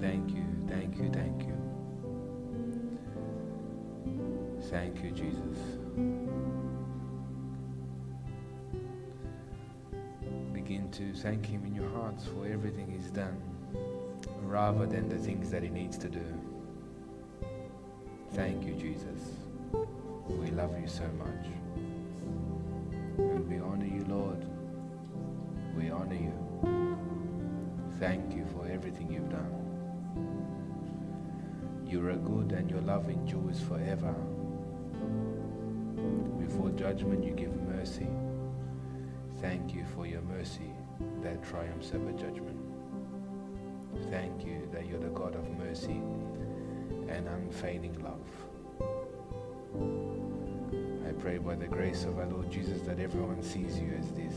Thank you, thank you, thank you. Thank you, Jesus. Begin to thank Him in your hearts for everything He's done rather than the things that He needs to do. Thank you, Jesus. We love you so much. And we honor you, Lord. We honor you. Thank you for everything you've done. You are a good and your love endures forever. Before judgment, you give mercy. Thank you for your mercy that triumphs over judgment. Thank you that you're the God of mercy and unfading love. I pray by the grace of our Lord Jesus that everyone sees you as this.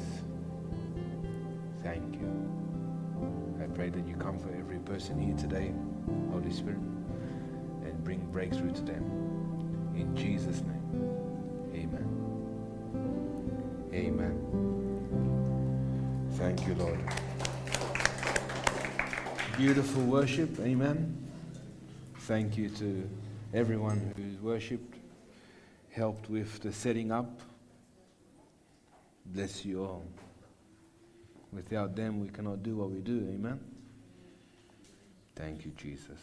Thank you. Pray that you comfort every person here today, Holy Spirit, and bring breakthrough to them. In Jesus' name, amen. Amen. Thank you, Lord. Beautiful worship, amen. Thank you to everyone who's worshipped, helped with the setting up. Bless you all. Without them, we cannot do what we do, amen. Thank you, Jesus.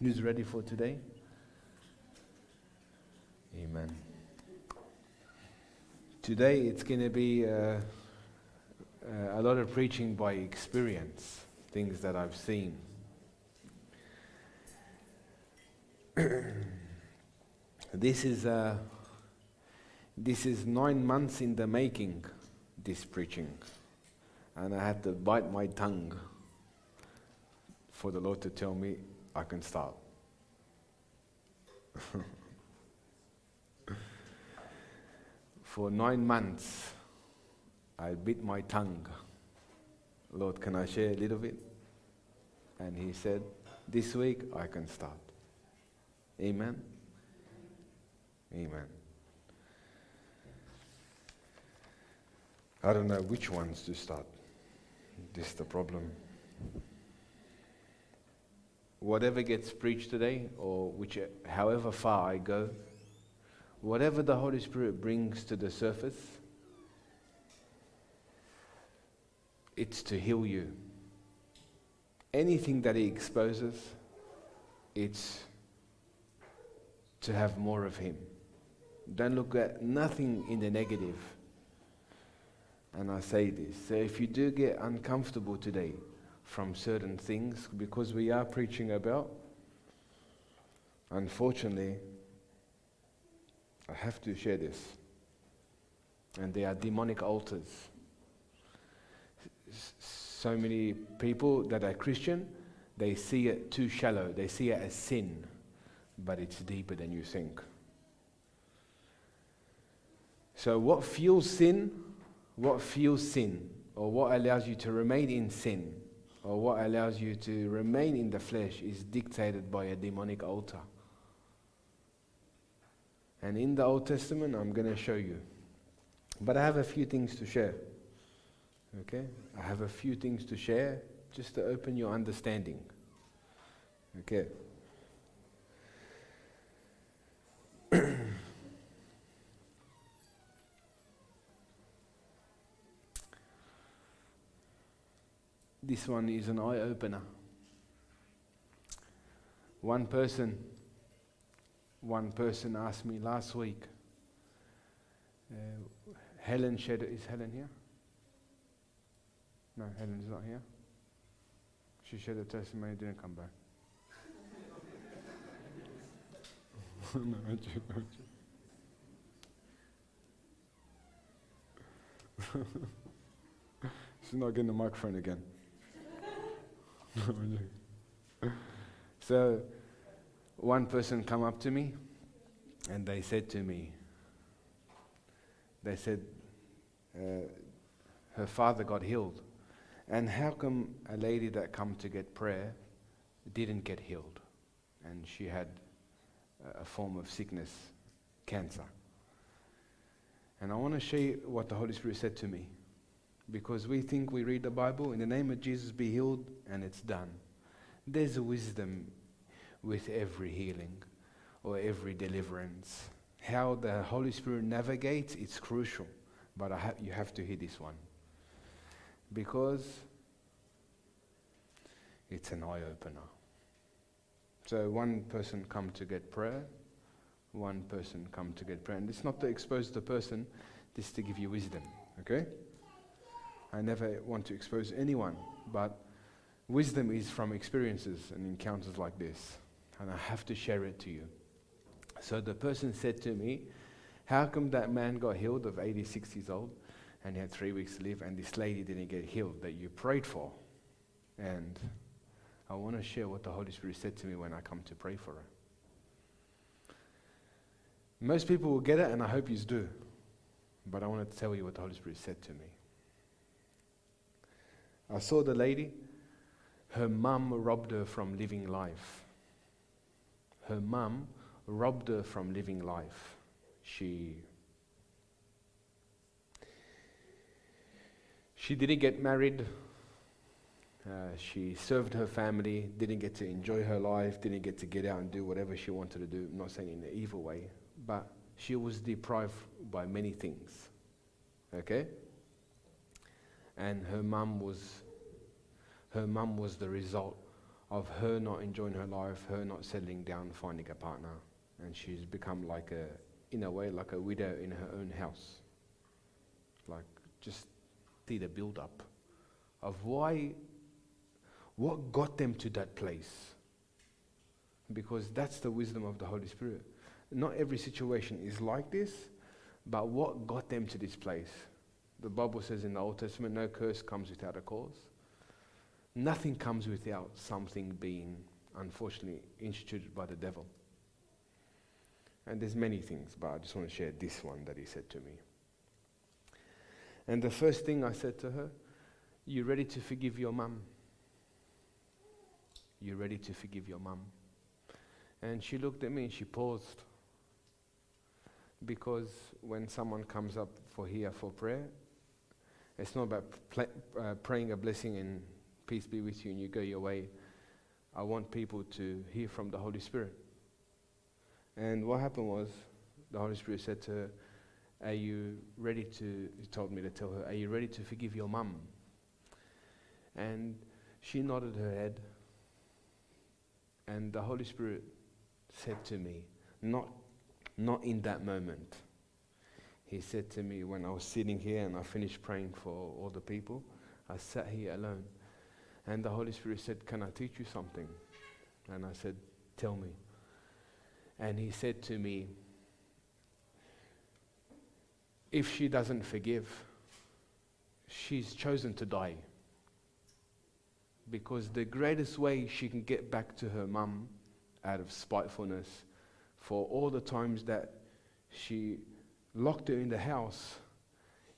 Who's ready for today? Amen. Today it's going to be uh, uh, a lot of preaching by experience, things that I've seen. this is uh, this is nine months in the making. This preaching, and I had to bite my tongue for the Lord to tell me I can start. for nine months, I bit my tongue. Lord, can I share a little bit? And He said, This week I can start. Amen. Amen. I don't know which ones to start. This is the problem. Whatever gets preached today, or which, however far I go, whatever the Holy Spirit brings to the surface, it's to heal you. Anything that He exposes, it's to have more of Him. Don't look at nothing in the negative. And I say this. So if you do get uncomfortable today from certain things, because we are preaching about, unfortunately, I have to share this. And they are demonic altars. So many people that are Christian, they see it too shallow. They see it as sin, but it's deeper than you think. So, what fuels sin? What fuels sin? Or what allows you to remain in sin? Or what allows you to remain in the flesh is dictated by a demonic altar. And in the Old Testament, I'm going to show you. But I have a few things to share. Okay? I have a few things to share just to open your understanding. Okay? This one is an eye opener. One person, one person asked me last week. Uh, Helen shed. Is Helen here? No, Helen's not here. She shared a testimony, didn't come back. no, I I. She's not getting the microphone again. so, one person come up to me, and they said to me, they said, uh, her father got healed. And how come a lady that come to get prayer didn't get healed? And she had a form of sickness, cancer. And I want to show you what the Holy Spirit said to me. Because we think we read the Bible, in the name of Jesus, be healed, and it's done. There's a wisdom with every healing or every deliverance. How the Holy Spirit navigates, it's crucial. But ha- you have to hear this one. Because it's an eye opener. So one person come to get prayer, one person come to get prayer. And it's not to expose the person, this to give you wisdom. Okay? I never want to expose anyone, but wisdom is from experiences and encounters like this. And I have to share it to you. So the person said to me, How come that man got healed of 86 years old and he had three weeks to live, and this lady didn't get healed that you prayed for? And I want to share what the Holy Spirit said to me when I come to pray for her. Most people will get it, and I hope you do. But I want to tell you what the Holy Spirit said to me. I saw the lady, her mum robbed her from living life. Her mum robbed her from living life. She she didn't get married. Uh, she served her family, didn't get to enjoy her life, didn't get to get out and do whatever she wanted to do. I'm not saying in an evil way, but she was deprived by many things. Okay? And her mum was her mum was the result of her not enjoying her life, her not settling down, finding a partner. And she's become like a, in a way, like a widow in her own house. Like, just see the build up of why, what got them to that place. Because that's the wisdom of the Holy Spirit. Not every situation is like this, but what got them to this place? The Bible says in the Old Testament, no curse comes without a cause. Nothing comes without something being, unfortunately, instituted by the devil. And there's many things, but I just want to share this one that he said to me. And the first thing I said to her, You ready to forgive your mum? You ready to forgive your mum? And she looked at me and she paused. Because when someone comes up for here for prayer, it's not about pl- uh, praying a blessing and peace be with you and you go your way. I want people to hear from the Holy Spirit. And what happened was, the Holy Spirit said to her, Are you ready to, he told me to tell her, Are you ready to forgive your mum? And she nodded her head. And the Holy Spirit said to me, Not, not in that moment. He said to me when I was sitting here and I finished praying for all the people, I sat here alone. And the Holy Spirit said, Can I teach you something? And I said, Tell me. And he said to me, If she doesn't forgive, she's chosen to die. Because the greatest way she can get back to her mum out of spitefulness for all the times that she locked her in the house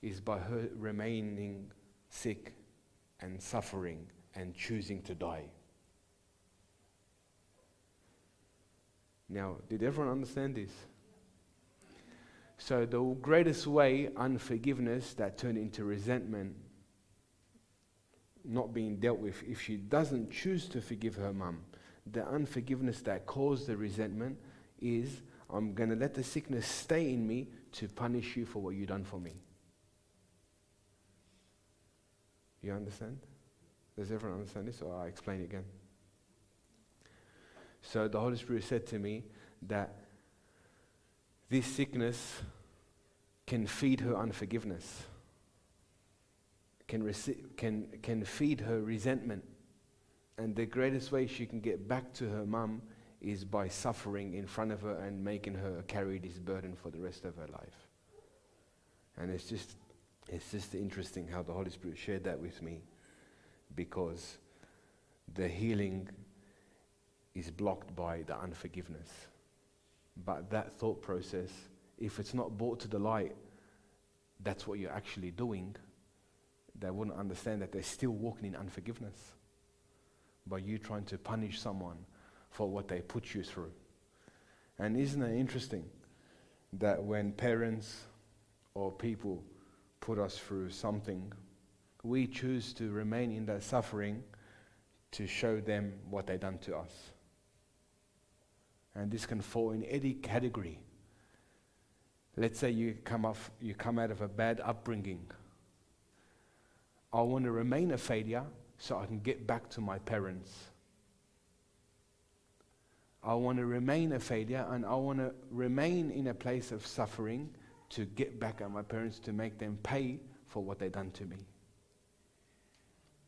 is by her remaining sick and suffering and choosing to die. Now, did everyone understand this? So, the greatest way, unforgiveness that turned into resentment, not being dealt with, if she doesn't choose to forgive her mum, the unforgiveness that caused the resentment is I'm going to let the sickness stay in me to punish you for what you've done for me. You understand? Does everyone understand this, or I'll explain it again? So the Holy Spirit said to me that this sickness can feed her unforgiveness, can, can, can feed her resentment. And the greatest way she can get back to her mum is by suffering in front of her and making her carry this burden for the rest of her life. And it's just, it's just interesting how the Holy Spirit shared that with me because the healing is blocked by the unforgiveness. But that thought process, if it's not brought to the light, that's what you're actually doing, they wouldn't understand that they're still walking in unforgiveness by you trying to punish someone for what they put you through. And isn't it interesting that when parents or people put us through something we choose to remain in that suffering to show them what they've done to us. And this can fall in any category. Let's say you come, off, you come out of a bad upbringing. I want to remain a failure so I can get back to my parents. I want to remain a failure and I want to remain in a place of suffering to get back at my parents to make them pay for what they've done to me.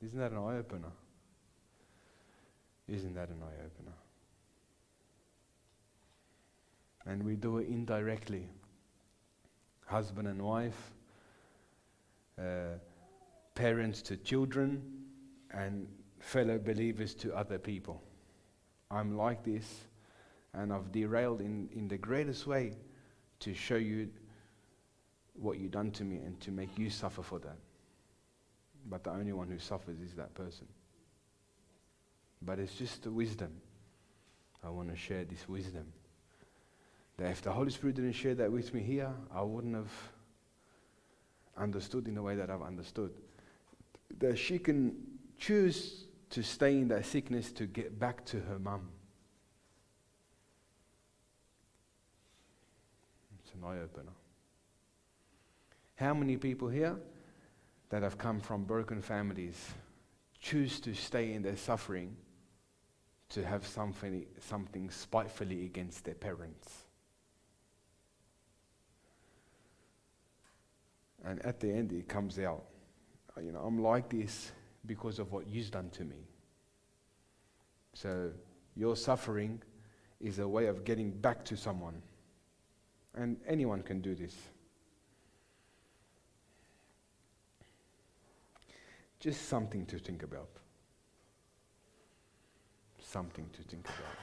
Isn't that an eye opener? Isn't that an eye opener? And we do it indirectly. Husband and wife, uh, parents to children, and fellow believers to other people. I'm like this, and I've derailed in, in the greatest way to show you what you've done to me and to make you suffer for that. But the only one who suffers is that person. But it's just the wisdom. I want to share this wisdom. That if the Holy Spirit didn't share that with me here, I wouldn't have understood in the way that I've understood. That she can choose to stay in that sickness to get back to her mum. It's an eye opener. How many people here that have come from broken families choose to stay in their suffering to have something, something spitefully against their parents? And at the end, it comes out. You know, I'm like this because of what you've done to me. So, your suffering is a way of getting back to someone. And anyone can do this. Just something to think about. Something to think about.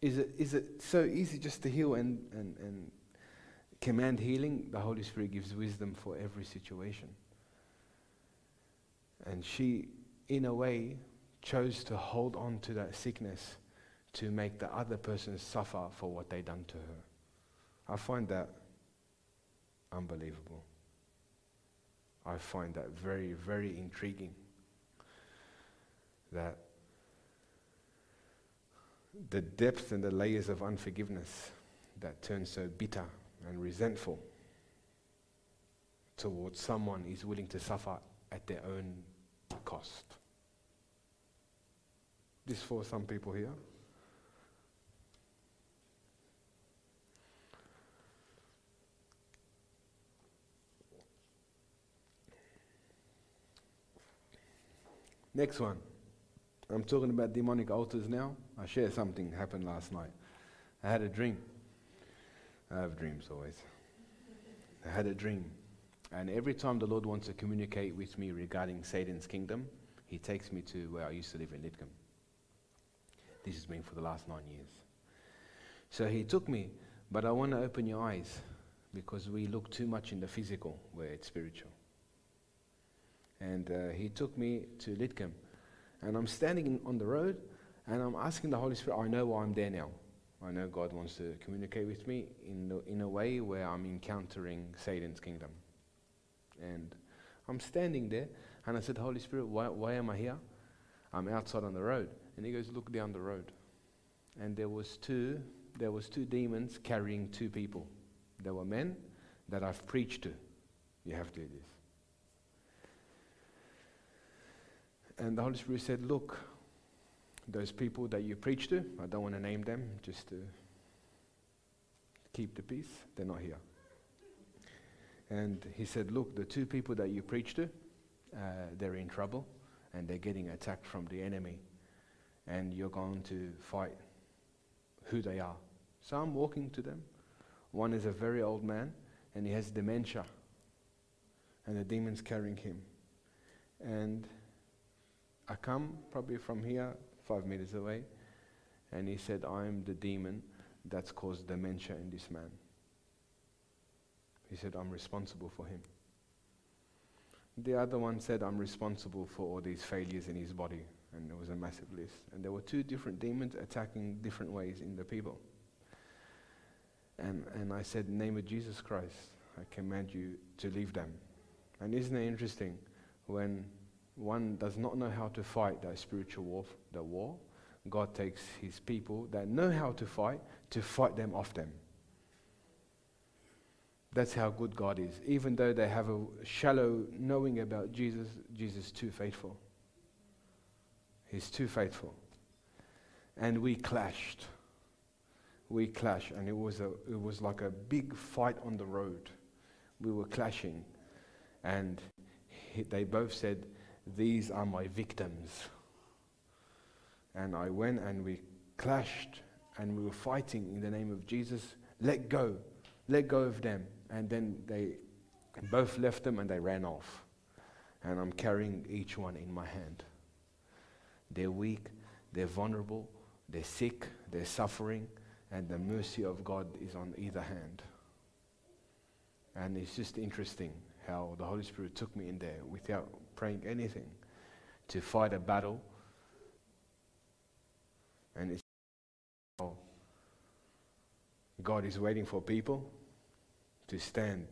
Is it, is it so easy just to heal and, and, and command healing? The Holy Spirit gives wisdom for every situation. And she, in a way, chose to hold on to that sickness to make the other person suffer for what they done to her. I find that unbelievable. I find that very, very intriguing. That the depth and the layers of unforgiveness that turn so bitter and resentful towards someone is willing to suffer at their own cost. This for some people here. Next one. I'm talking about demonic altars now. I share something happened last night. I had a dream. I have dreams always. I had a dream. And every time the Lord wants to communicate with me regarding Satan's kingdom, he takes me to where I used to live in Lidcombe. This has been for the last nine years. So he took me, but I want to open your eyes because we look too much in the physical where it's spiritual. And uh, he took me to Lidcombe. And I'm standing in, on the road and I'm asking the Holy Spirit, I know why I'm there now. I know God wants to communicate with me in, the, in a way where I'm encountering Satan's kingdom. And I'm standing there, and I said, Holy Spirit, why, why am I here? I'm outside on the road. And he goes, look down the road. And there was two, there was two demons carrying two people. There were men that I've preached to. You have to do this. And the Holy Spirit said, look, those people that you preach to, I don't want to name them just to keep the peace, they're not here. And he said, Look, the two people that you preach to, uh, they're in trouble and they're getting attacked from the enemy. And you're going to fight who they are. So I'm walking to them. One is a very old man and he has dementia. And the demon's carrying him. And I come probably from here, five meters away. And he said, I'm the demon that's caused dementia in this man. He said, I'm responsible for him. The other one said, I'm responsible for all these failures in his body. And there was a massive list. And there were two different demons attacking different ways in the people. And, and I said, name of Jesus Christ, I command you to leave them. And isn't it interesting? when one does not know how to fight that spiritual war, the war, God takes his people that know how to fight to fight them off them. That's how good God is. Even though they have a shallow knowing about Jesus, Jesus is too faithful. He's too faithful. And we clashed. We clashed, and it was, a, it was like a big fight on the road. We were clashing, and he, they both said, These are my victims. And I went and we clashed, and we were fighting in the name of Jesus. Let go. Let go of them. And then they both left them and they ran off. And I'm carrying each one in my hand. They're weak, they're vulnerable, they're sick, they're suffering, and the mercy of God is on either hand. And it's just interesting how the Holy Spirit took me in there without praying anything to fight a battle. And it's God is waiting for people to stand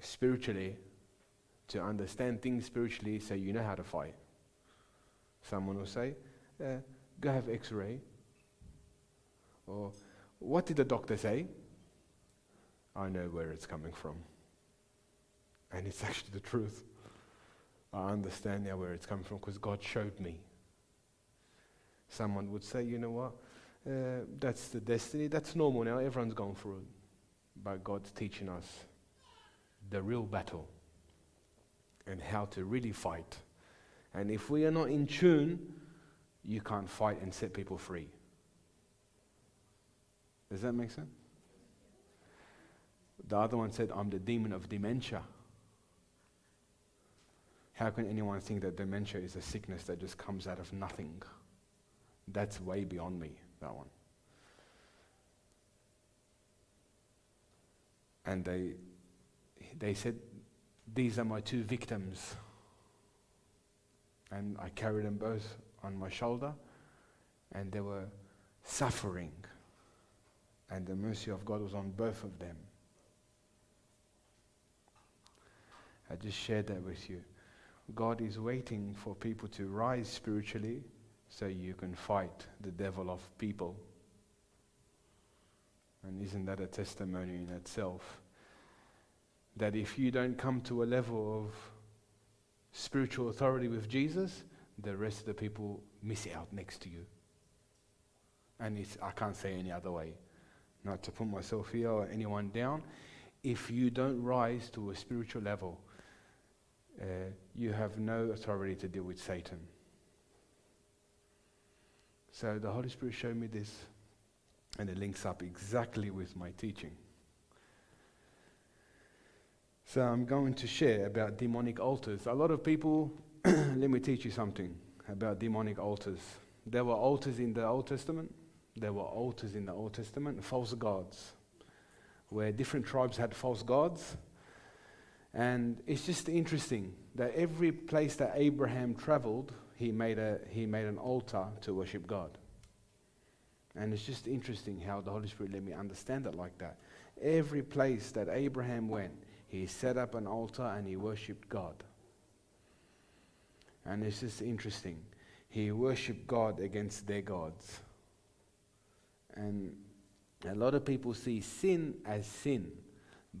spiritually, to understand things spiritually, so you know how to fight. Someone will say, uh, Go have x ray. Or, What did the doctor say? I know where it's coming from. And it's actually the truth. I understand now where it's coming from because God showed me. Someone would say, you know what? Uh, that's the destiny. That's normal now. Everyone's gone through it. But God's teaching us the real battle and how to really fight. And if we are not in tune, you can't fight and set people free. Does that make sense? The other one said, I'm the demon of dementia. How can anyone think that dementia is a sickness that just comes out of nothing? That's way beyond me, that one. And they, they said, These are my two victims. And I carried them both on my shoulder, and they were suffering. And the mercy of God was on both of them. I just shared that with you. God is waiting for people to rise spiritually so you can fight the devil of people. And isn't that a testimony in itself? That if you don't come to a level of spiritual authority with Jesus, the rest of the people miss out next to you. And it's, I can't say any other way. Not to put myself here or anyone down. If you don't rise to a spiritual level, uh, you have no authority to deal with Satan. So the Holy Spirit showed me this, and it links up exactly with my teaching. So I'm going to share about demonic altars. A lot of people, let me teach you something about demonic altars. There were altars in the Old Testament. There were altars in the Old Testament, false gods, where different tribes had false gods and it's just interesting that every place that Abraham traveled, he made, a, he made an altar to worship God. And it's just interesting how the Holy Spirit let me understand it like that. Every place that Abraham went, he set up an altar and he worshipped God. And it's just interesting. He worshipped God against their gods. And a lot of people see sin as sin,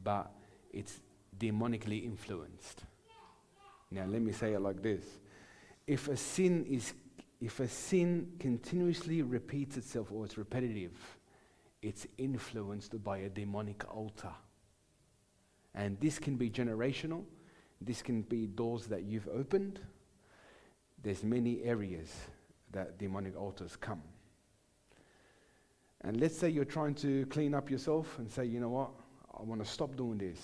but it's demonically influenced. Now, let me say it like this if a sin is if a sin continuously repeats itself or it's repetitive, it's influenced by a demonic altar. And this can be generational, this can be doors that you've opened. There's many areas that demonic altars come. And let's say you're trying to clean up yourself and say, you know what, I want to stop doing this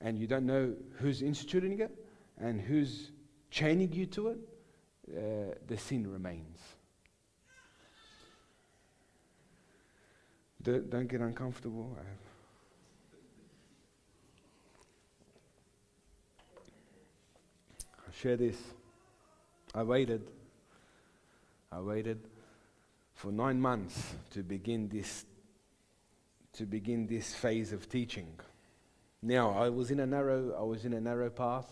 and you don't know who's instituting it and who's chaining you to it, uh, the sin remains. Don't, get uncomfortable. I'll share this. I waited. I waited for nine months to begin this to begin this phase of teaching Now, I was in a narrow, I was in a narrow path,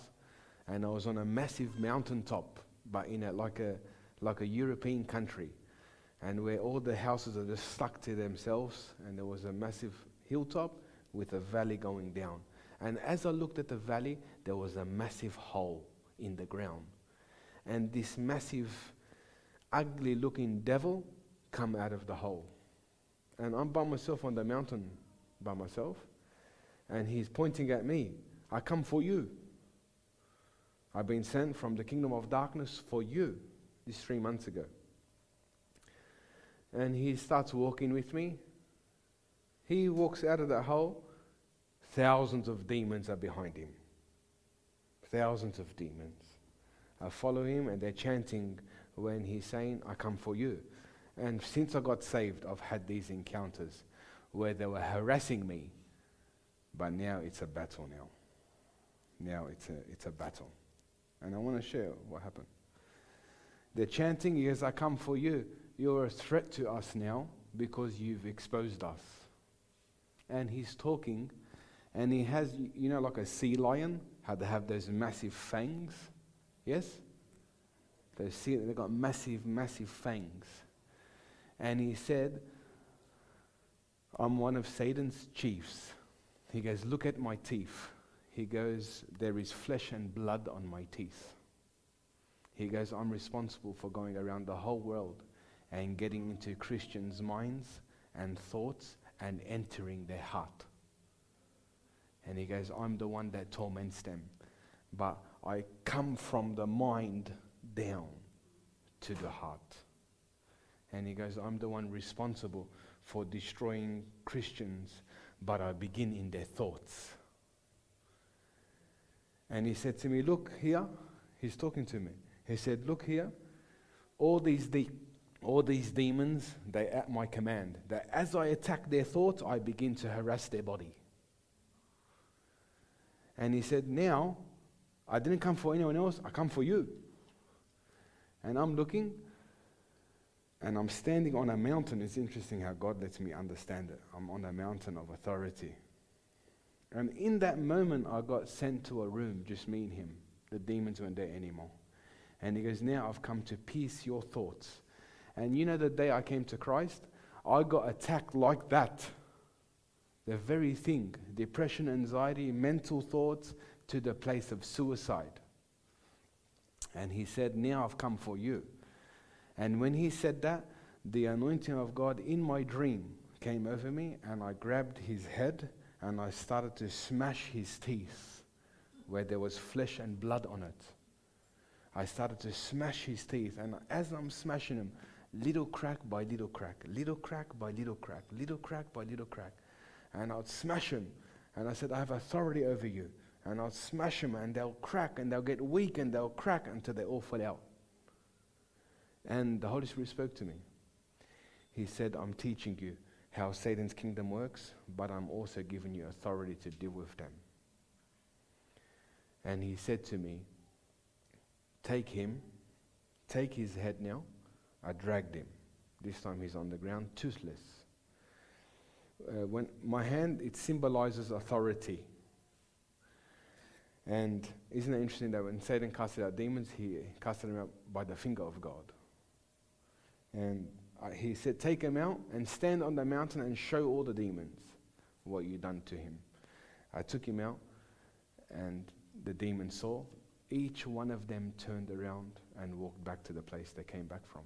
and I was on a massive mountain top, but in a, like a like a European country, and where all the houses are just stuck to themselves, and there was a massive hilltop with a valley going down. And as I looked at the valley, there was a massive hole in the ground, and this massive, ugly-looking devil come out of the hole, and I'm by myself on the mountain by myself and he's pointing at me. I come for you. I've been sent from the kingdom of darkness for you. This three months ago. And he starts walking with me. He walks out of that hole. Thousands of demons are behind him. Thousands of demons. Follow him and they're chanting when he's saying, I come for you. And since I got saved, I've had these encounters where they were harassing me but now it's a battle now. Now it's a, it's a battle. And I want to share what happened. They're chanting Yes, I come for you. You're a threat to us now because you've exposed us. And he's talking, and he has, you know, like a sea lion, how they have those massive fangs. Yes? They've got massive, massive fangs. And he said, I'm one of Satan's chiefs. He goes, Look at my teeth. He goes, There is flesh and blood on my teeth. He goes, I'm responsible for going around the whole world and getting into Christians' minds and thoughts and entering their heart. And he goes, I'm the one that torments them. But I come from the mind down to the heart. And he goes, I'm the one responsible for destroying Christians but I begin in their thoughts. And he said to me, Look here. He's talking to me. He said, Look here. All these, de- all these demons, they're at my command. That as I attack their thoughts, I begin to harass their body. And he said, Now, I didn't come for anyone else, I come for you. And I'm looking, and I'm standing on a mountain. It's interesting how God lets me understand it. I'm on a mountain of authority. And in that moment, I got sent to a room, just me and him. The demons weren't there anymore. And he goes, Now I've come to peace your thoughts. And you know, the day I came to Christ, I got attacked like that. The very thing depression, anxiety, mental thoughts to the place of suicide. And he said, Now I've come for you. And when he said that, the anointing of God in my dream came over me, and I grabbed his head and I started to smash his teeth where there was flesh and blood on it. I started to smash his teeth, and as I'm smashing him, little crack by little crack, little crack by little crack, little crack by little crack, and I'd smash him, And I said, I have authority over you. And I'll smash them, and they'll crack, and they'll get weak, and they'll crack until they all fall out. And the Holy Spirit spoke to me. He said, I'm teaching you how Satan's kingdom works, but I'm also giving you authority to deal with them. And he said to me, Take him, take his head now. I dragged him. This time he's on the ground, toothless. Uh, when my hand, it symbolizes authority. And isn't it interesting that when Satan casted out demons, he casted them out by the finger of God. And uh, he said, Take him out and stand on the mountain and show all the demons what you've done to him. I took him out, and the demons saw. Each one of them turned around and walked back to the place they came back from.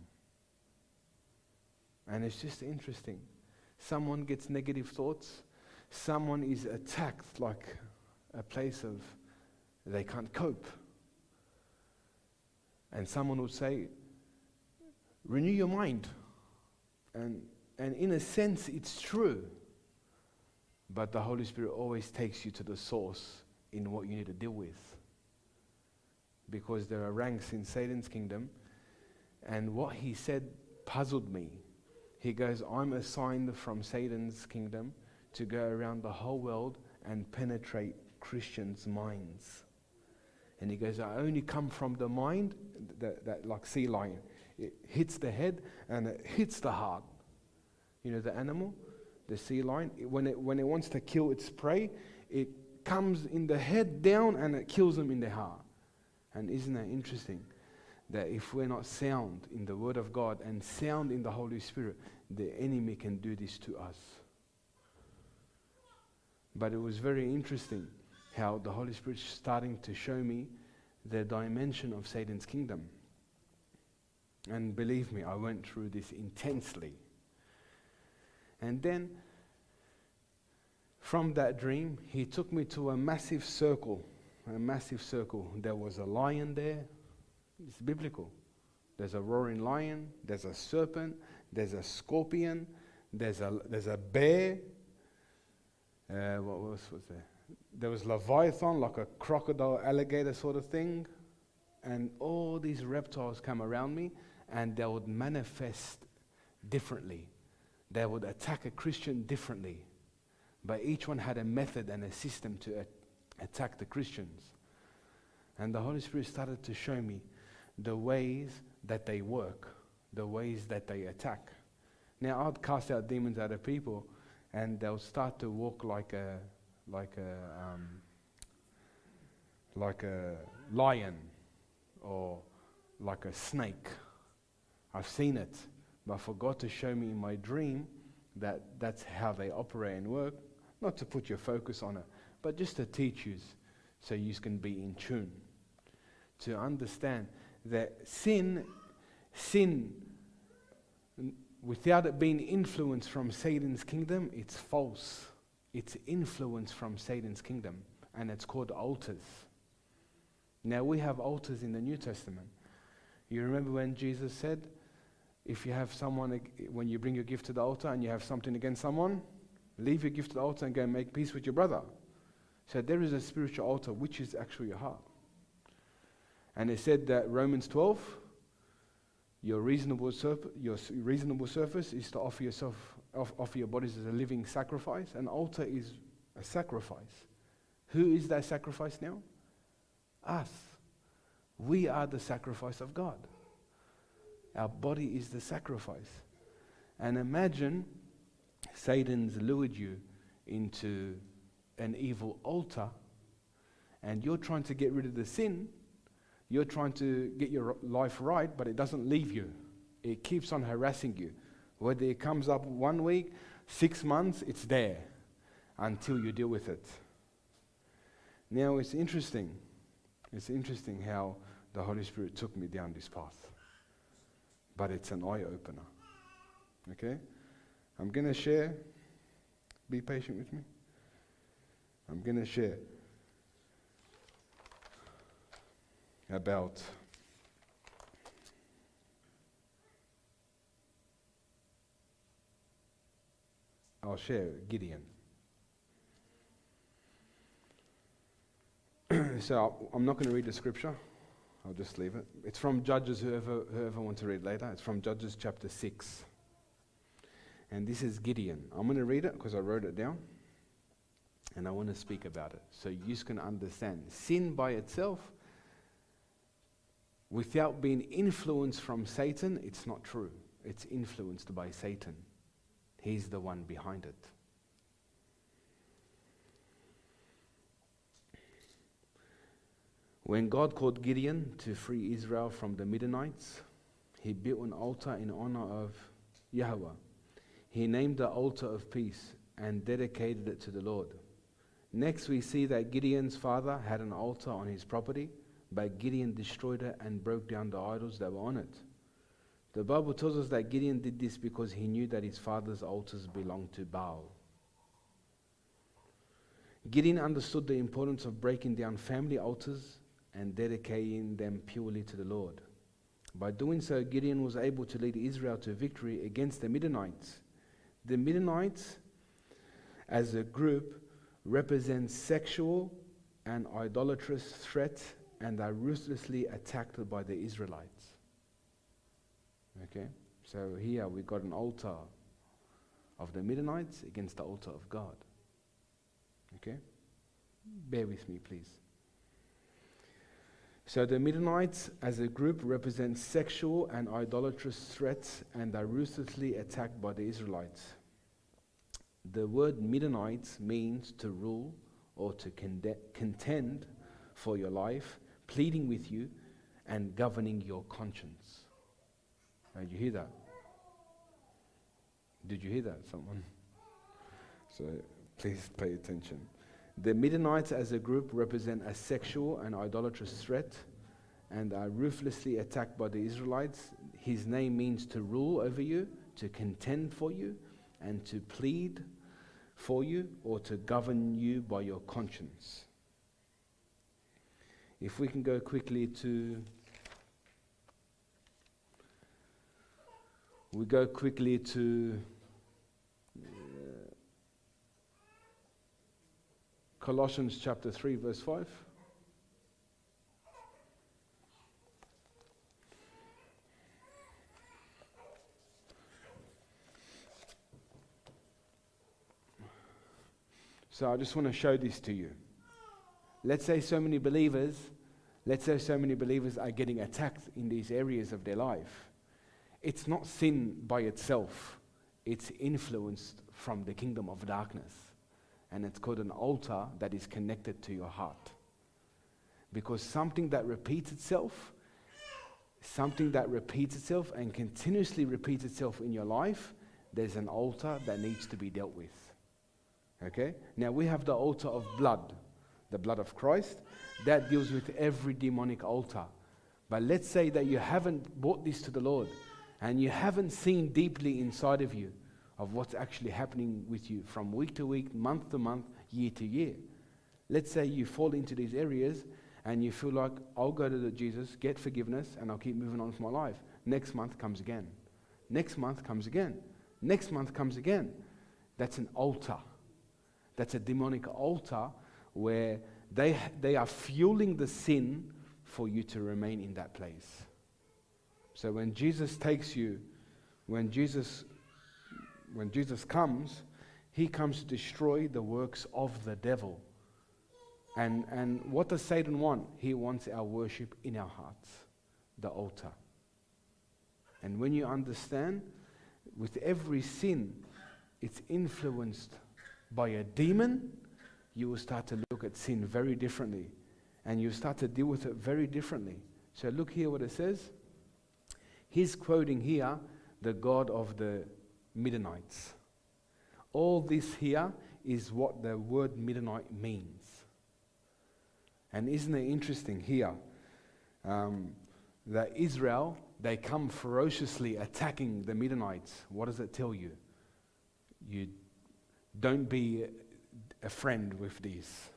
And it's just interesting. Someone gets negative thoughts, someone is attacked like a place of they can't cope. And someone would say, Renew your mind. And, and in a sense, it's true. But the Holy Spirit always takes you to the source in what you need to deal with. Because there are ranks in Satan's kingdom. And what he said puzzled me. He goes, I'm assigned from Satan's kingdom to go around the whole world and penetrate Christians' minds. And he goes, I only come from the mind, that, that like sea lion it hits the head and it hits the heart. You know, the animal, the sea lion, when it, when it wants to kill its prey, it it comes in the head down and it kills them in the heart. And isn't that interesting? That if we're not sound in the Word of God and sound in the Holy Spirit, the enemy can do this to us. But it was very interesting how the Holy Spirit starting to show me the dimension of Satan's kingdom. And believe me, I went through this intensely. And then, from that dream, he took me to a massive circle. A massive circle. There was a lion there. It's biblical. There's a roaring lion, there's a serpent, there's a scorpion, there's a, there's a bear. Uh, what else was there? There was Leviathan, like a crocodile, alligator sort of thing. And all these reptiles come around me and they would manifest differently. They would attack a Christian differently. But each one had a method and a system to attack the Christians. And the Holy Spirit started to show me the ways that they work, the ways that they attack. Now, I'd cast out demons out of people, and they'll start to walk like a, like a, um, like a lion or like a snake. I've seen it, but I forgot to show me in my dream that that's how they operate and work. Not to put your focus on it, but just to teach you so you can be in tune. To understand that sin, sin, without it being influenced from Satan's kingdom, it's false. It's influence from Satan's kingdom, and it's called altars. Now we have altars in the New Testament. You remember when Jesus said, if you have someone, when you bring your gift to the altar and you have something against someone, leave your gift to the altar and go and make peace with your brother. So there is a spiritual altar, which is actually your heart. And it said that Romans 12, your reasonable, surf- your reasonable surface is to offer yourself, off- offer your bodies as a living sacrifice. An altar is a sacrifice. Who is that sacrifice now? Us. We are the sacrifice of God. Our body is the sacrifice. And imagine Satan's lured you into an evil altar and you're trying to get rid of the sin. You're trying to get your life right, but it doesn't leave you. It keeps on harassing you. Whether it comes up one week, six months, it's there until you deal with it. Now, it's interesting. It's interesting how the Holy Spirit took me down this path but it's an eye opener. Okay? I'm going to share. Be patient with me. I'm going to share about I'll share Gideon. so I'm not going to read the scripture. I'll just leave it. It's from Judges, whoever, whoever wants to read later. It's from Judges chapter 6. And this is Gideon. I'm going to read it because I wrote it down. And I want to speak about it so you can understand. Sin by itself, without being influenced from Satan, it's not true. It's influenced by Satan. He's the one behind it. When God called Gideon to free Israel from the Midianites, he built an altar in honor of Yahweh. He named the altar of peace and dedicated it to the Lord. Next, we see that Gideon's father had an altar on his property, but Gideon destroyed it and broke down the idols that were on it. The Bible tells us that Gideon did this because he knew that his father's altars belonged to Baal. Gideon understood the importance of breaking down family altars and dedicating them purely to the Lord. By doing so, Gideon was able to lead Israel to victory against the Midianites. The Midianites, as a group, represent sexual and idolatrous threats and are ruthlessly attacked by the Israelites. Okay? So here we got an altar of the Midianites against the altar of God. Okay? Bear with me, please. So the Midianites as a group represent sexual and idolatrous threats and are ruthlessly attacked by the Israelites. The word Midianites means to rule or to contend for your life, pleading with you, and governing your conscience. Did you hear that? Did you hear that, someone? So please pay attention. The Midianites as a group represent a sexual and idolatrous threat and are ruthlessly attacked by the Israelites. His name means to rule over you, to contend for you, and to plead for you or to govern you by your conscience. If we can go quickly to we go quickly to Colossians chapter 3 verse 5 So I just want to show this to you. Let's say so many believers, let's say so many believers are getting attacked in these areas of their life. It's not sin by itself, it's influenced from the kingdom of darkness. And it's called an altar that is connected to your heart. Because something that repeats itself, something that repeats itself and continuously repeats itself in your life, there's an altar that needs to be dealt with. Okay? Now we have the altar of blood, the blood of Christ, that deals with every demonic altar. But let's say that you haven't brought this to the Lord and you haven't seen deeply inside of you of what's actually happening with you from week to week, month to month, year to year. Let's say you fall into these areas and you feel like, I'll go to Jesus, get forgiveness, and I'll keep moving on with my life. Next month comes again. Next month comes again. Next month comes again. That's an altar. That's a demonic altar where they, they are fueling the sin for you to remain in that place. So when Jesus takes you, when Jesus, when Jesus comes, he comes to destroy the works of the devil. And, and what does Satan want? He wants our worship in our hearts, the altar. And when you understand, with every sin, it's influenced by a demon, you will start to look at sin very differently. And you start to deal with it very differently. So look here what it says. He's quoting here the God of the Midianites. All this here is what the word Midianite means. And isn't it interesting here um, that Israel, they come ferociously attacking the Midianites? What does it tell you? You don't be a friend with these.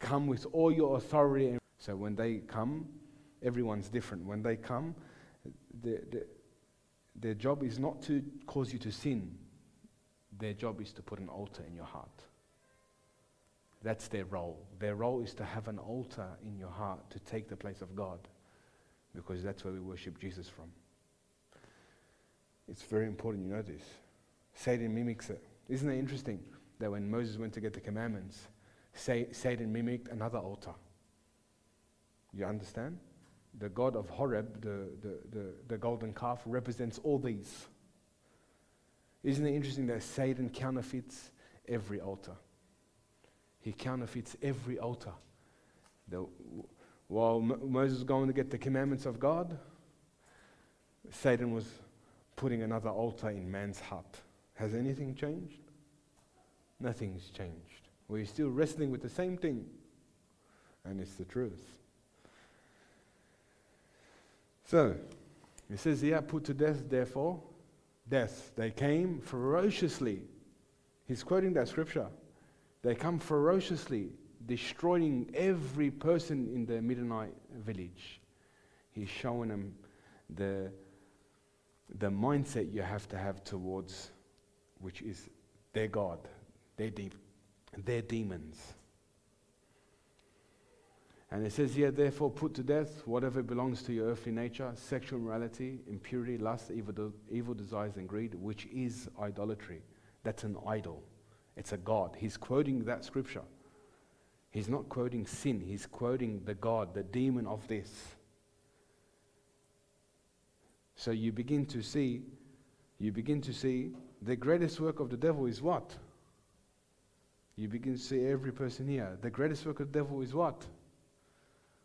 Come with all your authority. So when they come, everyone's different. When they come, the, the, their job is not to cause you to sin. Their job is to put an altar in your heart. That's their role. Their role is to have an altar in your heart to take the place of God because that's where we worship Jesus from. It's very important you know this. Satan mimics it. Isn't it interesting that when Moses went to get the commandments, Satan mimicked another altar? You understand? The God of Horeb, the, the, the, the golden calf, represents all these. Isn't it interesting that Satan counterfeits every altar? He counterfeits every altar. The, while Moses was going to get the commandments of God, Satan was putting another altar in man's heart. Has anything changed? Nothing's changed. We're still wrestling with the same thing, and it's the truth. So, it says here, put to death, therefore, death. They came ferociously. He's quoting that scripture. They come ferociously, destroying every person in the Midianite village. He's showing them the, the mindset you have to have towards which is their God, their, de- their demons. And it says here, therefore, put to death whatever belongs to your earthly nature sexual morality, impurity, lust, evil, de- evil desires, and greed, which is idolatry. That's an idol, it's a God. He's quoting that scripture. He's not quoting sin, he's quoting the God, the demon of this. So you begin to see, you begin to see the greatest work of the devil is what? You begin to see every person here. The greatest work of the devil is what?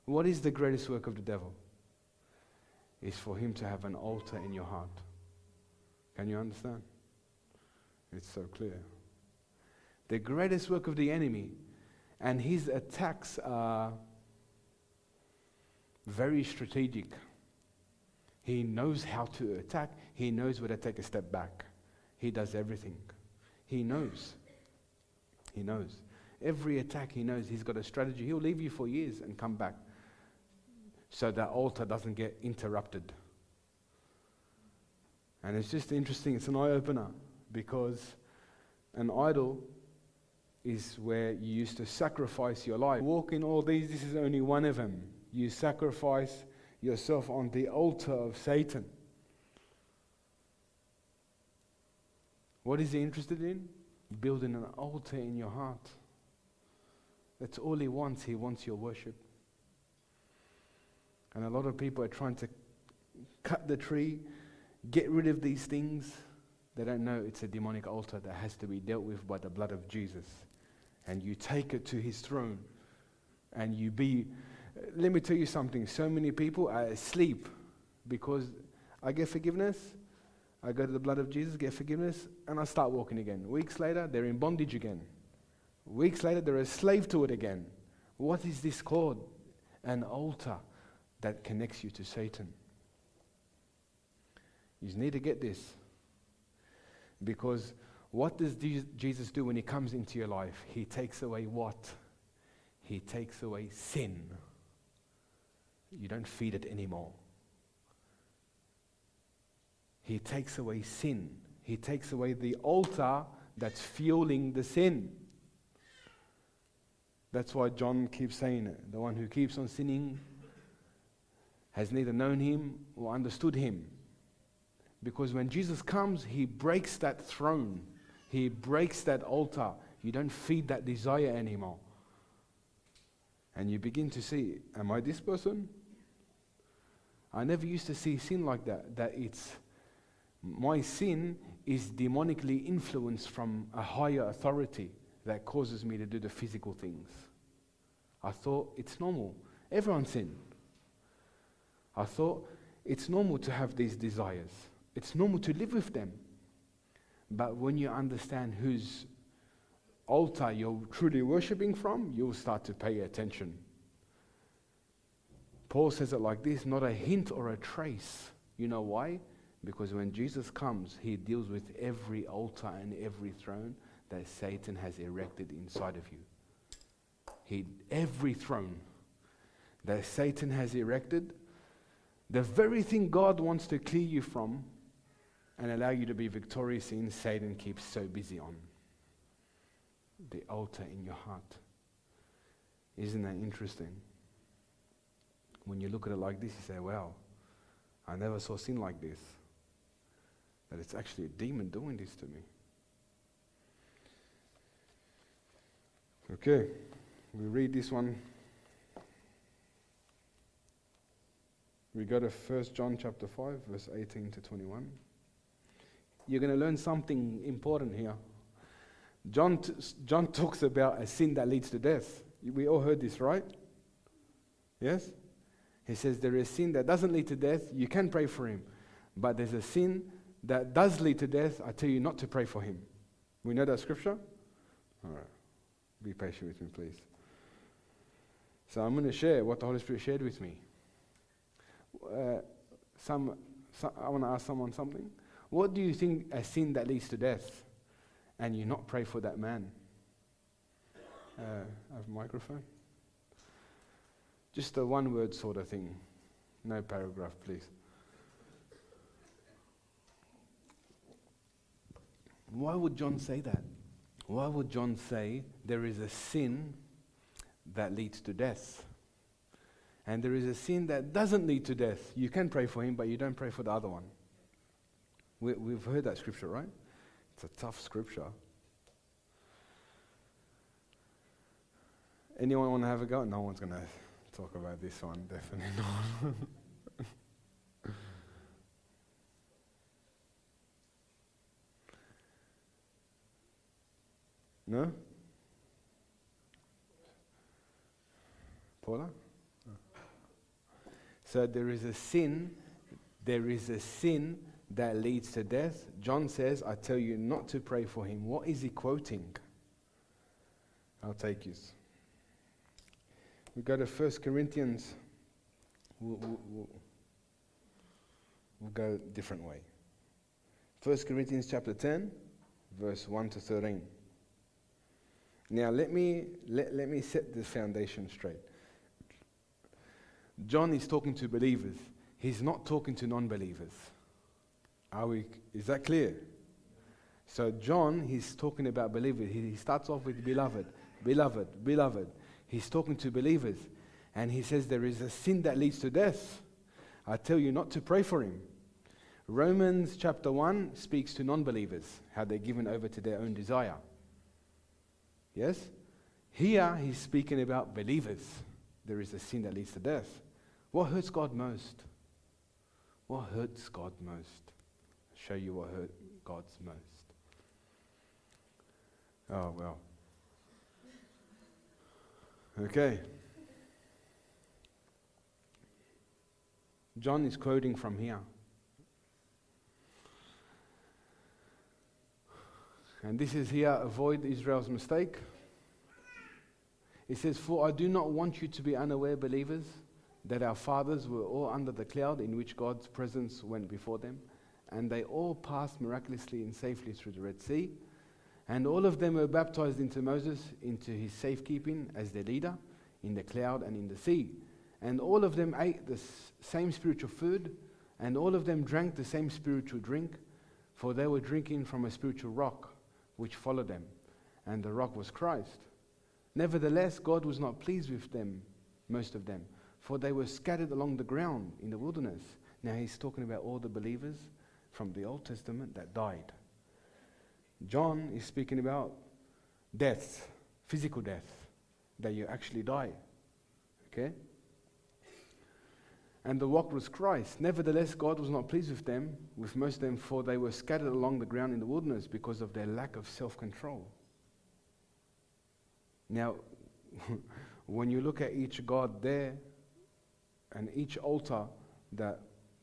What is the greatest work of the devil? Is for him to have an altar in your heart. Can you understand? It's so clear. The greatest work of the enemy and his attacks are very strategic. He knows how to attack, he knows where to take a step back. He does everything. He knows. He knows. Every attack, he knows he's got a strategy. He'll leave you for years and come back so that altar doesn't get interrupted. And it's just interesting, it's an eye opener because an idol is where you used to sacrifice your life. Walk in all these, this is only one of them. You sacrifice yourself on the altar of Satan. What is he interested in? Building an altar in your heart. That's all he wants. He wants your worship. And a lot of people are trying to cut the tree, get rid of these things. They don't know it's a demonic altar that has to be dealt with by the blood of Jesus. And you take it to his throne. And you be. Let me tell you something. So many people are asleep because I get forgiveness I go to the blood of Jesus, get forgiveness, and I start walking again. Weeks later, they're in bondage again. Weeks later, they're a slave to it again. What is this called? An altar that connects you to Satan. You need to get this. Because what does Jesus do when he comes into your life? He takes away what? He takes away sin. You don't feed it anymore. He takes away sin. He takes away the altar that's fueling the sin. That's why John keeps saying it. The one who keeps on sinning has neither known him or understood him. Because when Jesus comes, he breaks that throne, he breaks that altar. You don't feed that desire anymore. And you begin to see, am I this person? I never used to see sin like that, that it's my sin is demonically influenced from a higher authority that causes me to do the physical things. I thought it's normal. Everyone sin. I thought it's normal to have these desires. It's normal to live with them. But when you understand whose altar you're truly worshipping from, you'll start to pay attention. Paul says it like this not a hint or a trace. You know why? Because when Jesus comes, he deals with every altar and every throne that Satan has erected inside of you. He, every throne that Satan has erected, the very thing God wants to clear you from and allow you to be victorious in, Satan keeps so busy on. The altar in your heart. Isn't that interesting? When you look at it like this, you say, wow, I never saw sin like this that it's actually a demon doing this to me. Okay, we read this one. We go to 1 John chapter 5, verse 18 to 21. You're going to learn something important here. John, t- John talks about a sin that leads to death. We all heard this, right? Yes? He says there is sin that doesn't lead to death. You can pray for him. But there's a sin that does lead to death, I tell you not to pray for him. We know that scripture? All right. Be patient with me, please. So I'm going to share what the Holy Spirit shared with me. Uh, some, some, I want to ask someone something. What do you think a sin that leads to death? And you not pray for that man? Uh, I have a microphone. Just a one word sort of thing. No paragraph, please. Why would John say that? Why would John say there is a sin that leads to death? and there is a sin that doesn't lead to death, you can pray for him, but you don't pray for the other one. We, we've heard that scripture, right? It's a tough scripture. Anyone want to have a go? No one's going to talk about this one, definitely not. no? Paula? So there is a sin, there is a sin that leads to death. John says, I tell you not to pray for him. What is he quoting? I'll take you. We go to 1 Corinthians. We'll, we'll, we'll, go a different way. 1 Corinthians chapter 10, verse 1 to 13. Now, let me, let, let me set the foundation straight. John is talking to believers, he's not talking to non believers. Are we, is that clear? So, John, he's talking about believers. He, he starts off with beloved, beloved, beloved. He's talking to believers. And he says there is a sin that leads to death. I tell you not to pray for him. Romans chapter 1 speaks to non believers, how they're given over to their own desire. Yes? Here he's speaking about believers. There is a sin that leads to death. What hurts God most? What hurts God most? I'll show you what hurt God's most. Oh, well. Okay. John is quoting from here. And this is here avoid Israel's mistake. It says, For I do not want you to be unaware, believers, that our fathers were all under the cloud in which God's presence went before them, and they all passed miraculously and safely through the Red Sea. And all of them were baptized into Moses, into his safekeeping as their leader, in the cloud and in the sea. And all of them ate the same spiritual food, and all of them drank the same spiritual drink, for they were drinking from a spiritual rock which followed them, and the rock was Christ. Nevertheless, God was not pleased with them, most of them, for they were scattered along the ground in the wilderness. Now he's talking about all the believers from the Old Testament that died. John is speaking about death, physical death, that you actually die. Okay? And the rock was Christ. Nevertheless, God was not pleased with them, with most of them, for they were scattered along the ground in the wilderness because of their lack of self control. Now, when you look at each God there and each altar that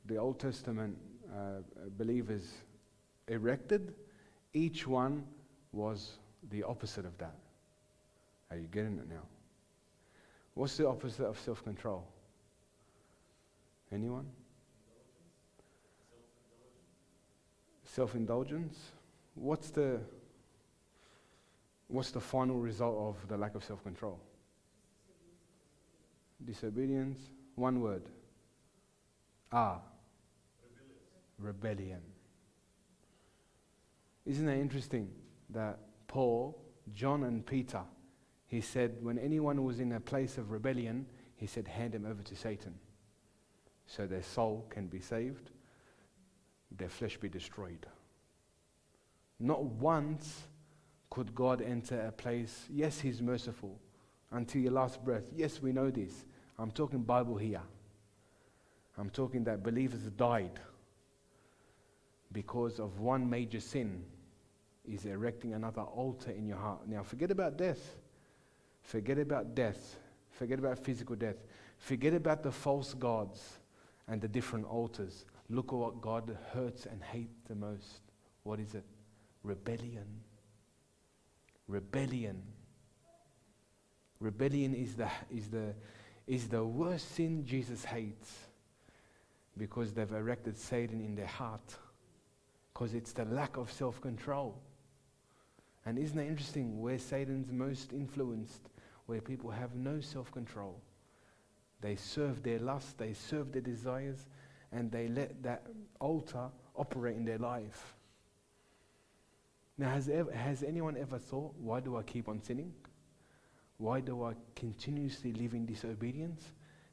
the Old Testament uh, believers erected, each one was the opposite of that. Are you getting it now? What's the opposite of self control? Anyone? Self indulgence. What's the what's the final result of the lack of self control? Disobedience. One word. Ah. Rebellion. Isn't it interesting that Paul, John, and Peter, he said, when anyone was in a place of rebellion, he said, hand him over to Satan so their soul can be saved, their flesh be destroyed. Not once could God enter a place, yes, He's merciful until your last breath. Yes, we know this. I'm talking Bible here. I'm talking that believers died because of one major sin is erecting another altar in your heart. Now, forget about death. Forget about death. Forget about physical death. Forget about the false gods and the different altars. Look at what God hurts and hates the most. What is it? Rebellion. Rebellion. Rebellion is the, is the, is the worst sin Jesus hates because they've erected Satan in their heart. Because it's the lack of self control. And isn't it interesting where Satan's most influenced? Where people have no self control. They serve their lust, they serve their desires, and they let that altar operate in their life. Now, has, ever, has anyone ever thought, why do I keep on sinning? Why do I continuously live in disobedience?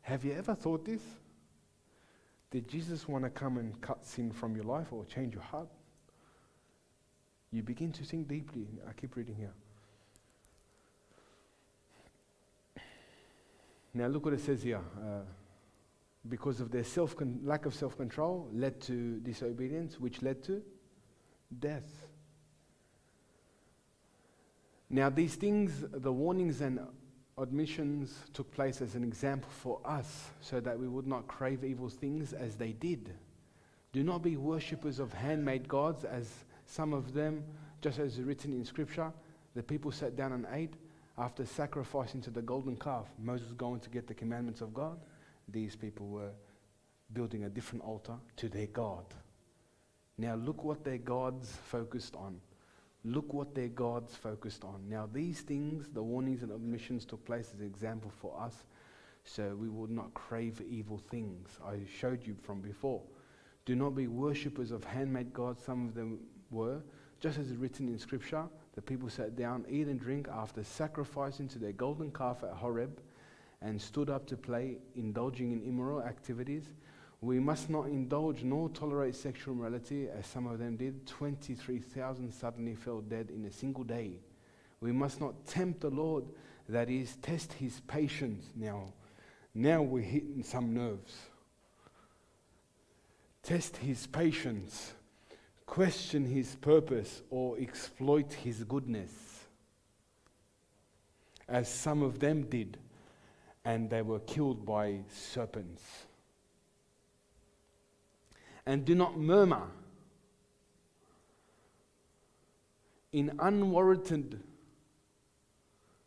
Have you ever thought this? Did Jesus want to come and cut sin from your life or change your heart? You begin to think deeply. I keep reading here. Now, look what it says here. Uh, because of their self lack of self control, led to disobedience, which led to death. Now, these things, the warnings and admissions took place as an example for us so that we would not crave evil things as they did. Do not be worshippers of handmade gods as some of them, just as written in Scripture, the people sat down and ate after sacrificing to the golden calf. Moses going to get the commandments of God. These people were building a different altar to their God. Now, look what their gods focused on. Look what their gods focused on. Now, these things, the warnings and admissions, took place as an example for us so we would not crave evil things. I showed you from before. Do not be worshippers of handmade gods, some of them were, just as is written in Scripture. The people sat down, eat and drink after sacrificing to their golden calf at Horeb and stood up to play, indulging in immoral activities. We must not indulge nor tolerate sexual immorality as some of them did. 23,000 suddenly fell dead in a single day. We must not tempt the Lord, that is, test his patience. Now, now we're hitting some nerves. Test his patience, question his purpose, or exploit his goodness, as some of them did, and they were killed by serpents and do not murmur in unwarranted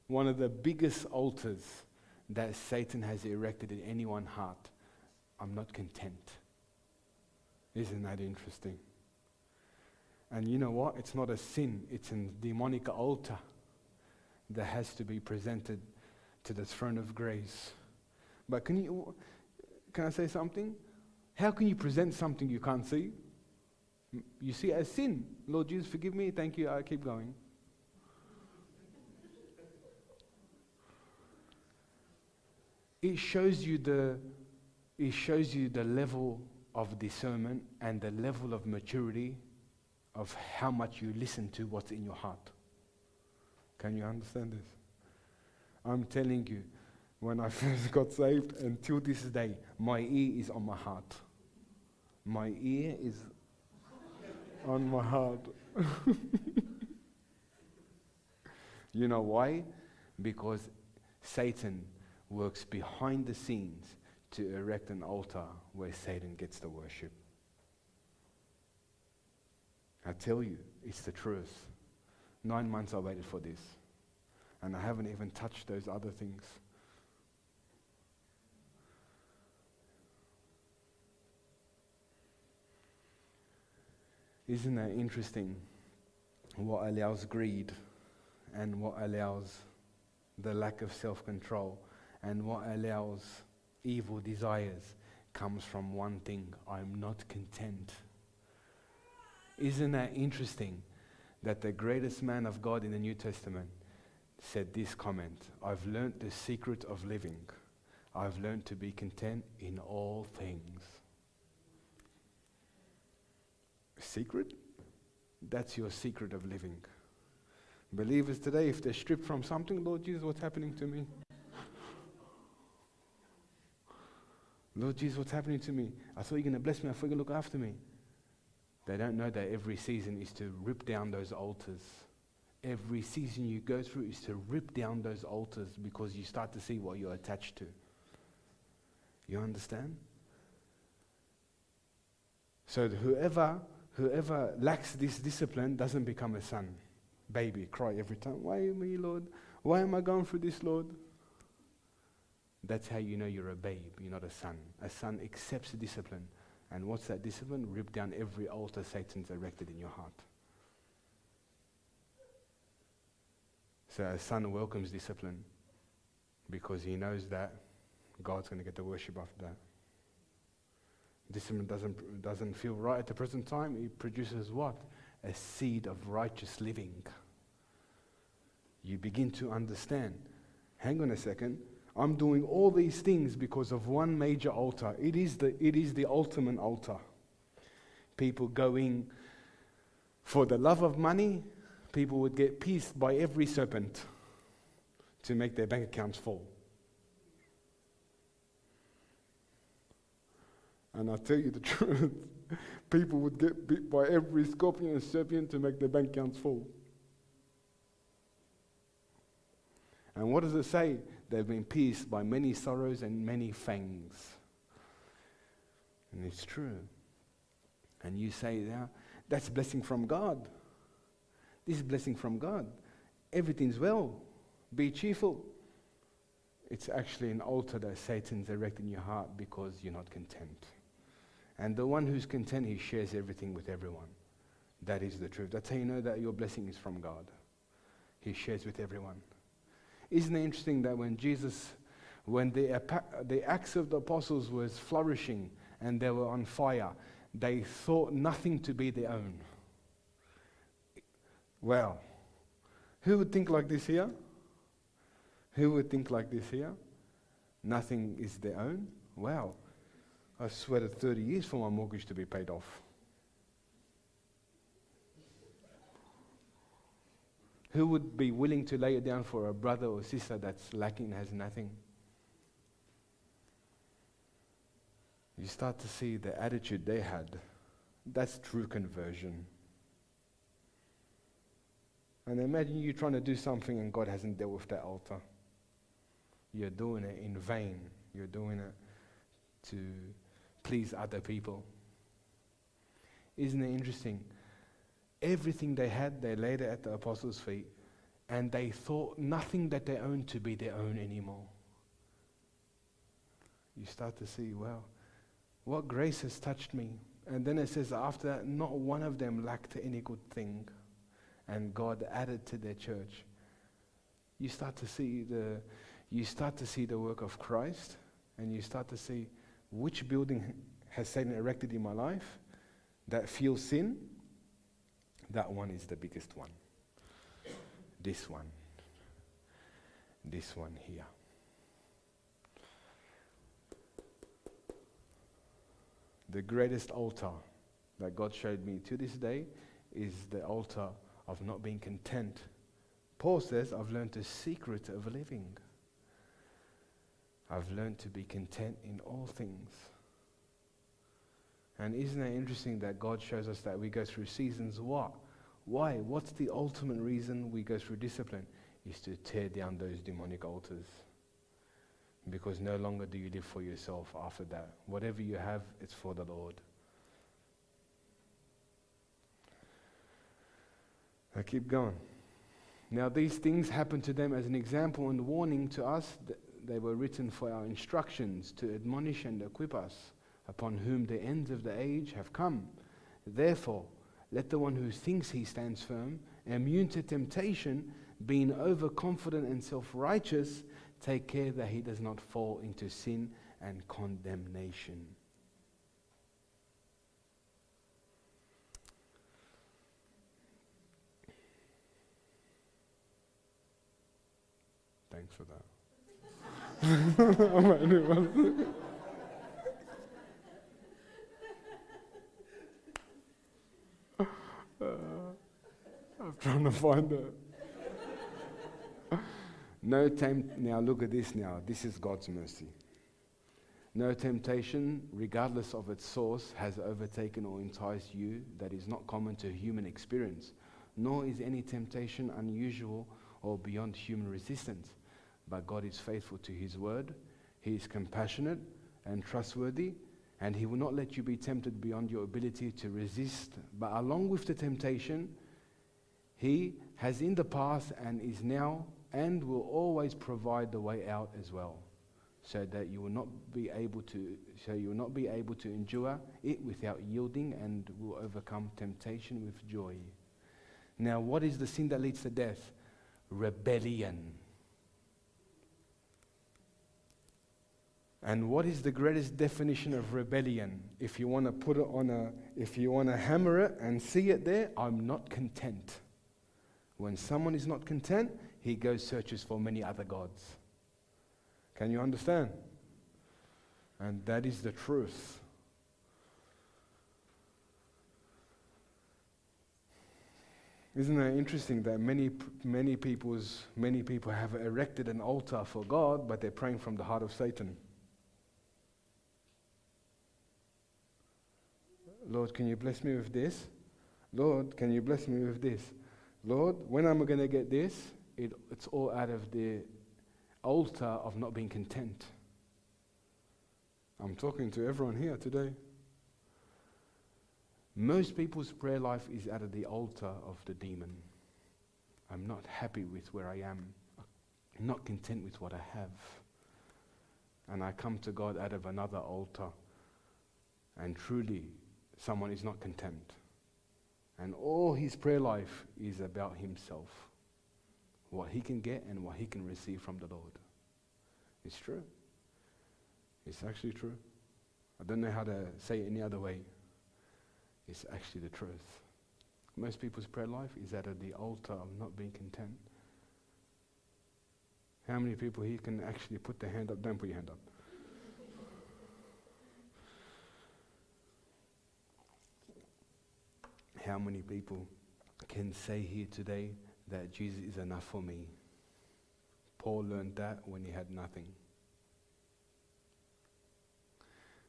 one of the biggest altars that Satan has erected in anyone's heart. I'm not content. Isn't that interesting? And you know what? It's not a sin, it's a demonic altar that has to be presented to the throne of grace. But can you can I say something? How can you present something you can't see? You see as sin. Lord Jesus, forgive me. Thank you. I keep going. It shows you the it shows you the level of discernment and the level of maturity of how much you listen to what's in your heart. Can you understand this? I'm telling you, when I first got saved until this day, my ear is on my heart. My ear is on my heart. you know why? Because Satan works behind the scenes to erect an altar where Satan gets the worship. I tell you, it's the truth. Nine months I waited for this, and I haven't even touched those other things. Isn't that interesting? What allows greed and what allows the lack of self control and what allows evil desires comes from one thing I'm not content. Isn't that interesting that the greatest man of God in the New Testament said this comment I've learned the secret of living. I've learned to be content in all things secret, that's your secret of living. Believers today, if they're stripped from something, Lord Jesus, what's happening to me? Lord Jesus, what's happening to me? I thought you're going to bless me. I thought to look after me. They don't know that every season is to rip down those altars. Every season you go through is to rip down those altars because you start to see what you're attached to. You understand? So whoever whoever lacks this discipline doesn't become a son. Baby, cry every time. Why me, Lord? Why am I going through this, Lord? That's how you know you're a babe, you're not a son. A son accepts discipline. And what's that discipline? Rip down every altar Satan's erected in your heart. So a son welcomes discipline because he knows that God's going to get the worship after that discipline doesn't, doesn't feel right at the present time, it produces what? A seed of righteous living. You begin to understand. Hang on a second. I'm doing all these things because of one major altar. It is the, it is the ultimate altar. People going for the love of money, people would get pierced by every serpent to make their bank accounts full. And I tell you the truth, people would get bit by every scorpion and serpent to make their bank accounts full. And what does it say? They've been pierced by many sorrows and many fangs. And it's true. And you say, yeah, that's blessing from God. This is blessing from God. Everything's well. Be cheerful. It's actually an altar that Satan's erected in your heart because you're not content. And the one who's content, he shares everything with everyone. That is the truth. That's how you know that your blessing is from God. He shares with everyone. Isn't it interesting that when Jesus, when the, the acts of the apostles was flourishing and they were on fire, they thought nothing to be their own. Well, who would think like this here? Who would think like this here? Nothing is their own? Well, I sweated 30 years for my mortgage to be paid off. Who would be willing to lay it down for a brother or sister that's lacking, has nothing? You start to see the attitude they had. That's true conversion. And imagine you trying to do something and God hasn't dealt with that altar. You're doing it in vain. You're doing it to please other people. Isn't it interesting? Everything they had, they laid it at the apostles' feet, and they thought nothing that they owned to be their own anymore. You start to see, well, what grace has touched me. And then it says, after that, not one of them lacked any good thing. And God added to their church. You start to see the, you start to see the work of Christ, and you start to see which building has Satan erected in my life that feels sin, that one is the biggest one. This one. This one here. The greatest altar that God showed me to this day is the altar of not being content. Paul says, I've learned the secret of living. I've learned to be content in all things. And isn't it interesting that God shows us that we go through seasons? What? Why? What's the ultimate reason we go through discipline? Is to tear down those demonic altars. Because no longer do you live for yourself after that. Whatever you have, it's for the Lord. I keep going. Now, these things happened to them as an example and warning to us. They were written for our instructions to admonish and equip us upon whom the ends of the age have come. Therefore, let the one who thinks he stands firm, immune to temptation, being overconfident and self righteous, take care that he does not fall into sin and condemnation. Thanks for that. I'm trying to find it. no tempt. Now look at this. Now this is God's mercy. No temptation, regardless of its source, has overtaken or enticed you that is not common to human experience, nor is any temptation unusual or beyond human resistance. But God is faithful to His word. He is compassionate and trustworthy, and He will not let you be tempted beyond your ability to resist. But along with the temptation, he has in the past and is now and will always provide the way out as well, so that you will not be able to so you will not be able to endure it without yielding and will overcome temptation with joy. Now, what is the sin that leads to death? Rebellion. And what is the greatest definition of rebellion? If you want to put it on a, if you want to hammer it and see it there, I'm not content. When someone is not content, he goes searches for many other gods. Can you understand? And that is the truth. Isn't it interesting that many, many, people's, many people have erected an altar for God, but they're praying from the heart of Satan? Lord, can you bless me with this? Lord, can you bless me with this? Lord, when am I going to get this? It, it's all out of the altar of not being content. I'm talking to everyone here today. Most people's prayer life is out of the altar of the demon. I'm not happy with where I am. I'm not content with what I have. And I come to God out of another altar. And truly, someone is not content. And all his prayer life is about himself what he can get and what he can receive from the Lord. It's true. It's actually true. I don't know how to say it any other way. It's actually the truth. Most people's prayer life is at the altar of not being content. How many people here can actually put their hand up? Don't put your hand up. How many people can say here today that Jesus is enough for me? Paul learned that when he had nothing.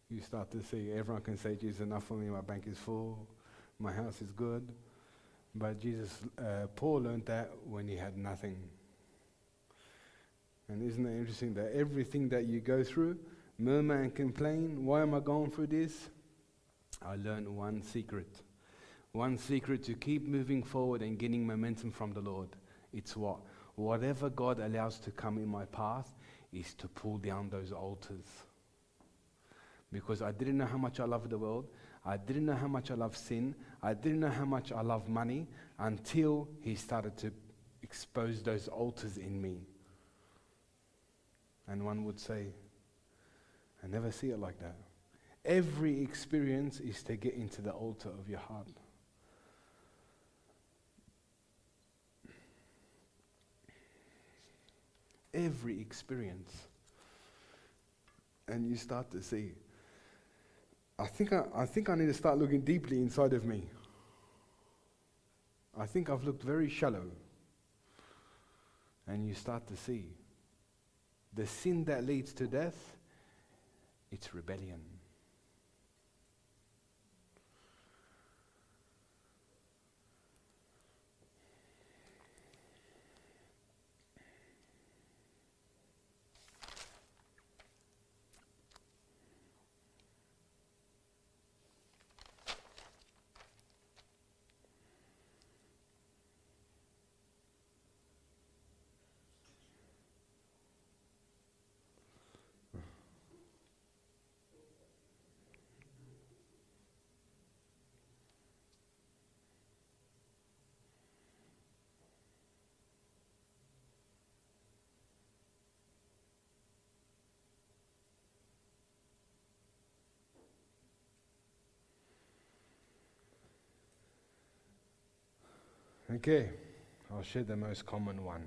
You start to see everyone can say Jesus is enough for me, my bank is full, my house is good. But Jesus, uh, Paul learned that when he had nothing. And isn't it interesting that everything that you go through, murmur and complain, why am I going through this? I learned one secret. One secret to keep moving forward and getting momentum from the Lord. It's what? Whatever God allows to come in my path is to pull down those altars. Because I didn't know how much I love the world. I didn't know how much I love sin. I didn't know how much I love money until He started to expose those altars in me. And one would say, I never see it like that. Every experience is to get into the altar of your heart. Every experience. And you start to see, I think I, I think I need to start looking deeply inside of me. I think I've looked very shallow. And you start to see the sin that leads to death, it's rebellion. Okay, I'll share the most common one.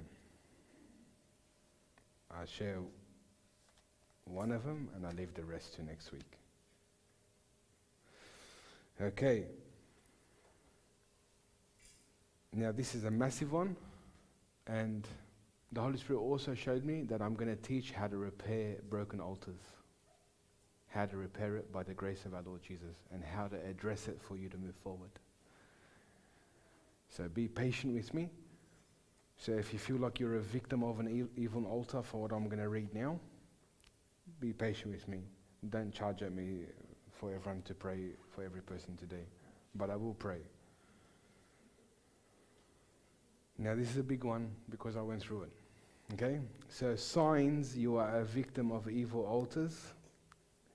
I'll share one of them and I'll leave the rest to next week. Okay. Now, this is a massive one, and the Holy Spirit also showed me that I'm going to teach how to repair broken altars, how to repair it by the grace of our Lord Jesus, and how to address it for you to move forward. So be patient with me. So if you feel like you're a victim of an e- evil altar for what I'm going to read now, be patient with me. Don't charge at me for everyone to pray for every person today. But I will pray. Now, this is a big one because I went through it. Okay? So, signs you are a victim of evil altars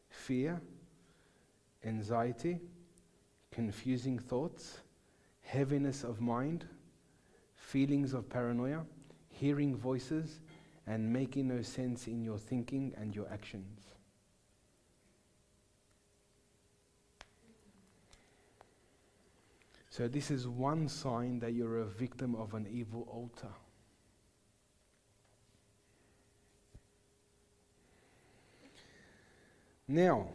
fear, anxiety, confusing thoughts, heaviness of mind, feelings of paranoia, hearing voices, and making no sense in your thinking and your actions. So, this is one sign that you're a victim of an evil altar. Now,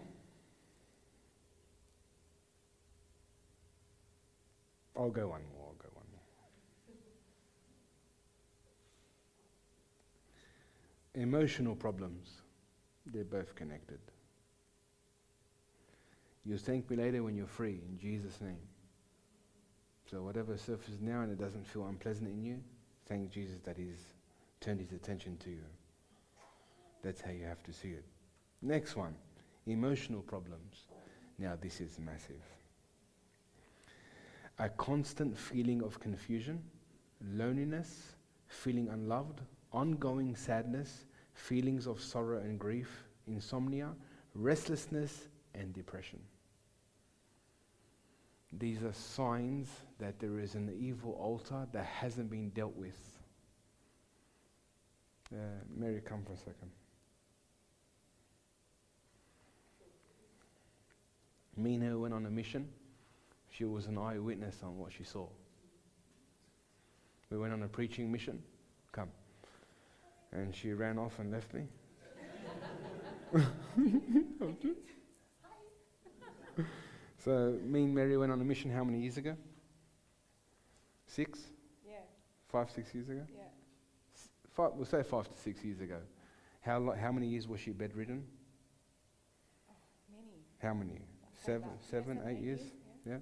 I'll go one more. I'll go one more. Emotional problems, they're both connected. You'll thank me later when you're free, in Jesus' name. So, whatever surfaces now and it doesn't feel unpleasant in you, thank Jesus that He's turned His attention to you. That's how you have to see it. Next one emotional problems. Now, this is massive. A constant feeling of confusion, loneliness, feeling unloved, ongoing sadness, feelings of sorrow and grief, insomnia, restlessness, and depression. These are signs that there is an evil altar that hasn't been dealt with. Uh, Mary, come for a second. Me and her went on a mission. She was an eyewitness on what she saw. We went on a preaching mission. Come. And she ran off and left me. so, me and Mary went on a mission how many years ago? Six? Yeah, Five, six years ago? yeah. Five, we'll say five to six years ago. How, lo- how many years was she bedridden? Oh, many. How many? Seven, yeah, seven, eight years? yeah.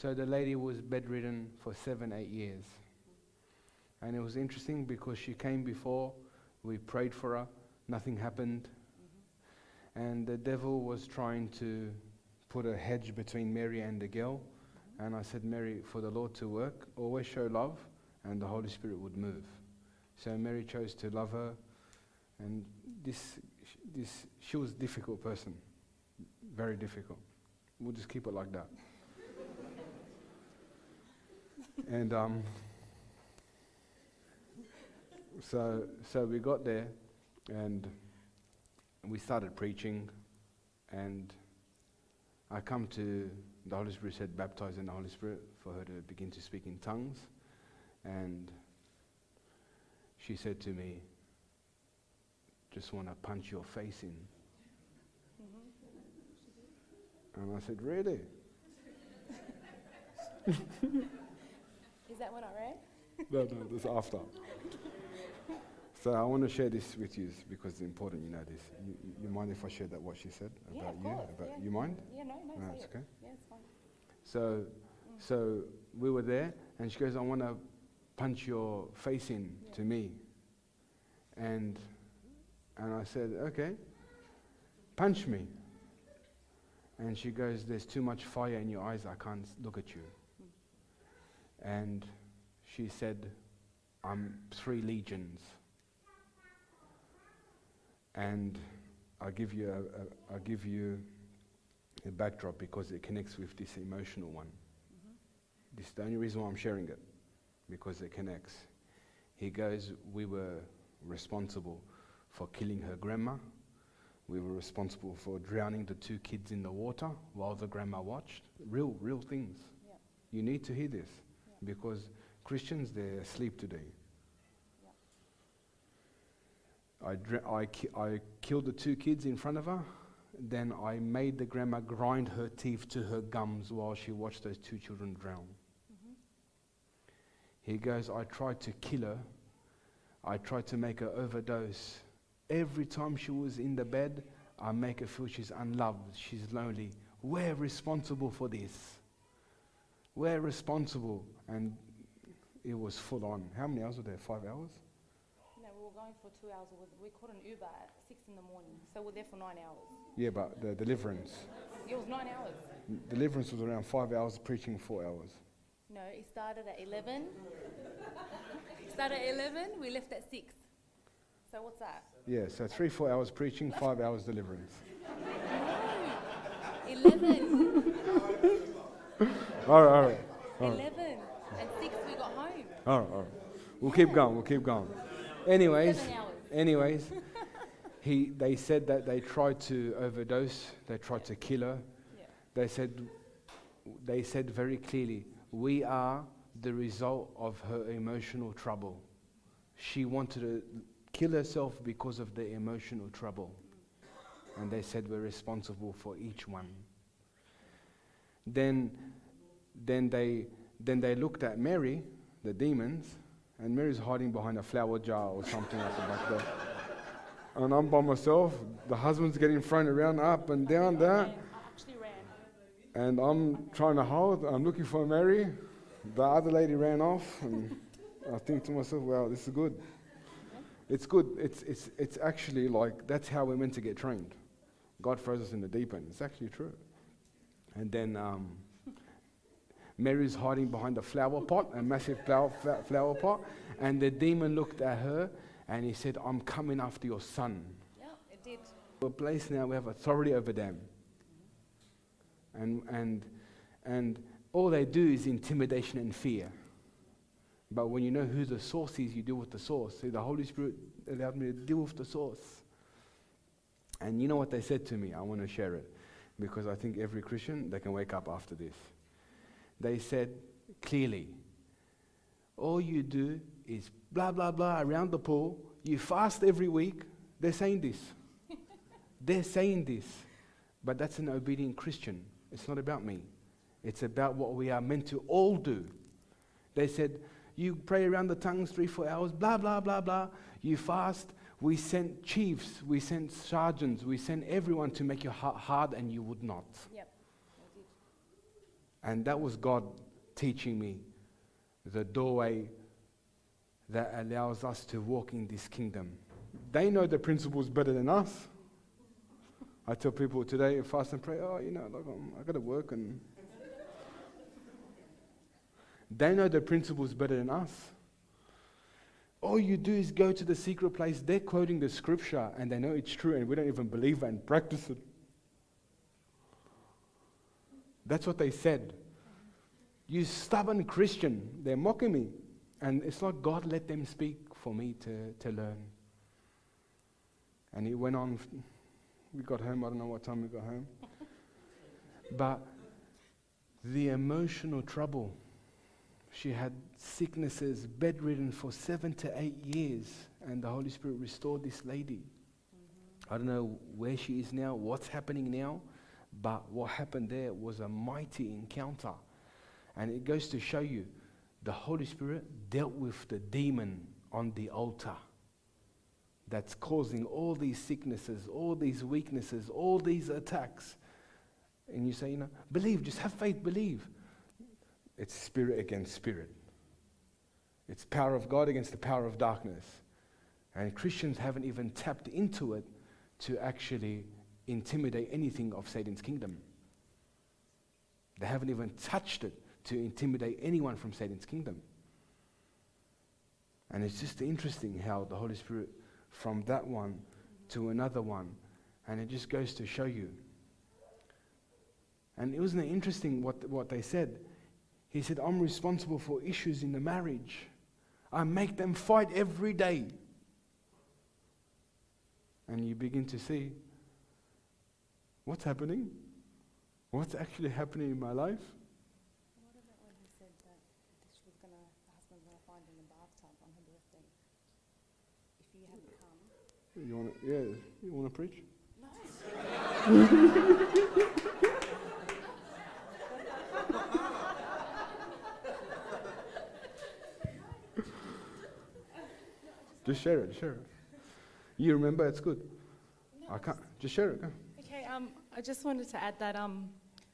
So the lady was bedridden for seven, eight years. And it was interesting because she came before, we prayed for her, nothing happened. Mm-hmm. And the devil was trying to put a hedge between Mary and the girl. Mm-hmm. And I said, Mary, for the Lord to work, always show love, and the Holy Spirit would move. So Mary chose to love her. And this, this, she was a difficult person, very difficult. We'll just keep it like that. And um, so, so we got there, and we started preaching, and I come to the Holy Spirit said, baptize in the Holy Spirit for her to begin to speak in tongues, and she said to me, just want to punch your face in. And I said, really? Is that when I ran? No, no, this after. So I want to share this with you because it's important you know this. You, you- mind if I share that what she said Yeah, about you? course, About yeah. you mind? Yeah, no, no, No, it's it. okay. Yeah, it's fine. So, so we were there, and she goes, "I want to punch your face in Yeah. to me," and and I said, "Okay, punch me." And she goes, "There's too much fire in your eyes. I can't look at you." And she said, "I'm three legions." And I'll give you a, a, I'll give you a backdrop because it connects with this emotional one. Mm-hmm. This is the only reason why I'm sharing it, because it connects. He goes, We were responsible for killing her grandma. We were responsible for drowning the two kids in the water while the grandma watched. Real, real things. Yeah. You need to hear this. Because Christians, they're asleep today. I, I, ki- I killed the two kids in front of her. Then I made the grandma grind her teeth to her gums while she watched those two children drown. He goes, I tried to kill her. I tried to make her overdose. Every time she was in the bed, I make her feel she's unloved, she's lonely. We're responsible for this. We're responsible. And it was full on. How many hours were there? Five hours? No, we were going for two hours. We, caught an Uber at six in the morning, so we're there for nine hours. Yeah, but the deliverance. It was nine hours. Deliverance was around five hours, preaching four hours. No, it started at 11. it started at 11, we left at 6. So what's that? Yeah, so three, four hours preaching, five hours deliverance. 11. All right, all right. All right. 11. And 6 we got home. All right, all right. We'll keep going, we'll keep going. Anyways, anyways, he, they said that they tried to overdose, they tried to kill her. Yeah. They said, they said very clearly, we are the result of her emotional trouble. She wanted to kill herself because of the emotional trouble. And they said we're responsible for each one. Then, then, they, then they looked at Mary, the demons, and Mary's hiding behind a flower jar or something like that. And I'm by myself. The husband's getting thrown around up and down there. I actually ran. And I'm trying to hold, I'm looking for Mary. The other lady ran off, and I think to myself, wow, this is good. It's good. It's, it's, it's actually like that's how we're meant to get trained. God throws us in the deep end. It's actually true. And then um, Mary's hiding behind a flower pot, a massive flower, flower pot. And the demon looked at her and he said, I'm coming after your son. Yeah, it did. We're a place now, we have authority over them. And, and, and all they do is intimidation and fear. But when you know who the source is, you deal with the source. See, the Holy Spirit allowed me to deal with the source. And you know what they said to me? I want to share it because I think every Christian, they can wake up after this. They said clearly, all you do is blah, blah, blah around the pool. You fast every week. They're saying this. They're saying this. But that's an obedient Christian. It's not about me. It's about what we are meant to all do. They said, you pray around the tongues three, four hours, blah, blah, blah, blah. You fast. We sent chiefs, we sent sergeants, we sent everyone to make you hard, and you would not. Yep. And that was God teaching me the doorway that allows us to walk in this kingdom. They know the principles better than us. I tell people today, fast and pray, oh, you know, look, I'm, um, I got to work and they know the principles better than us. All you do is go to the secret place. They're quoting the scripture and they know it's true, and we don't even believe it and practice it. That's what they said. You stubborn Christian. They're mocking me. And it's like God let them speak for me to, to learn. And he went on. We got home. I don't know what time we got home. but the emotional trouble she had sicknesses, bedridden for seven to eight years, and the Holy Spirit restored this lady. Mm-hmm. I don't know where she is now, what's happening now, but what happened there was a mighty encounter. And it goes to show you the Holy Spirit dealt with the demon on the altar that's causing all these sicknesses, all these weaknesses, all these attacks. And you say, you know, believe, just have faith, believe. It's spirit against spirit. It's power of God against the power of darkness. And Christians haven't even tapped into it to actually intimidate anything of Satan's kingdom. They haven't even touched it to intimidate anyone from Satan's kingdom. And it's just interesting how the Holy Spirit, from that one to another one, and it just goes to show you. And it wasn't interesting what, what they said. He said, I'm responsible for issues in the marriage. I make them fight every day. And you begin to see what's happening? What's actually happening in my life? What about when he said that she was gonna, the husband was to find in the bathtub on her birthday? If you hadn't come. You want to, yeah, you want to preach? No. Just share it, share it. You remember, it's good. No, I can't, just share it. Go. I just wanted to add that um,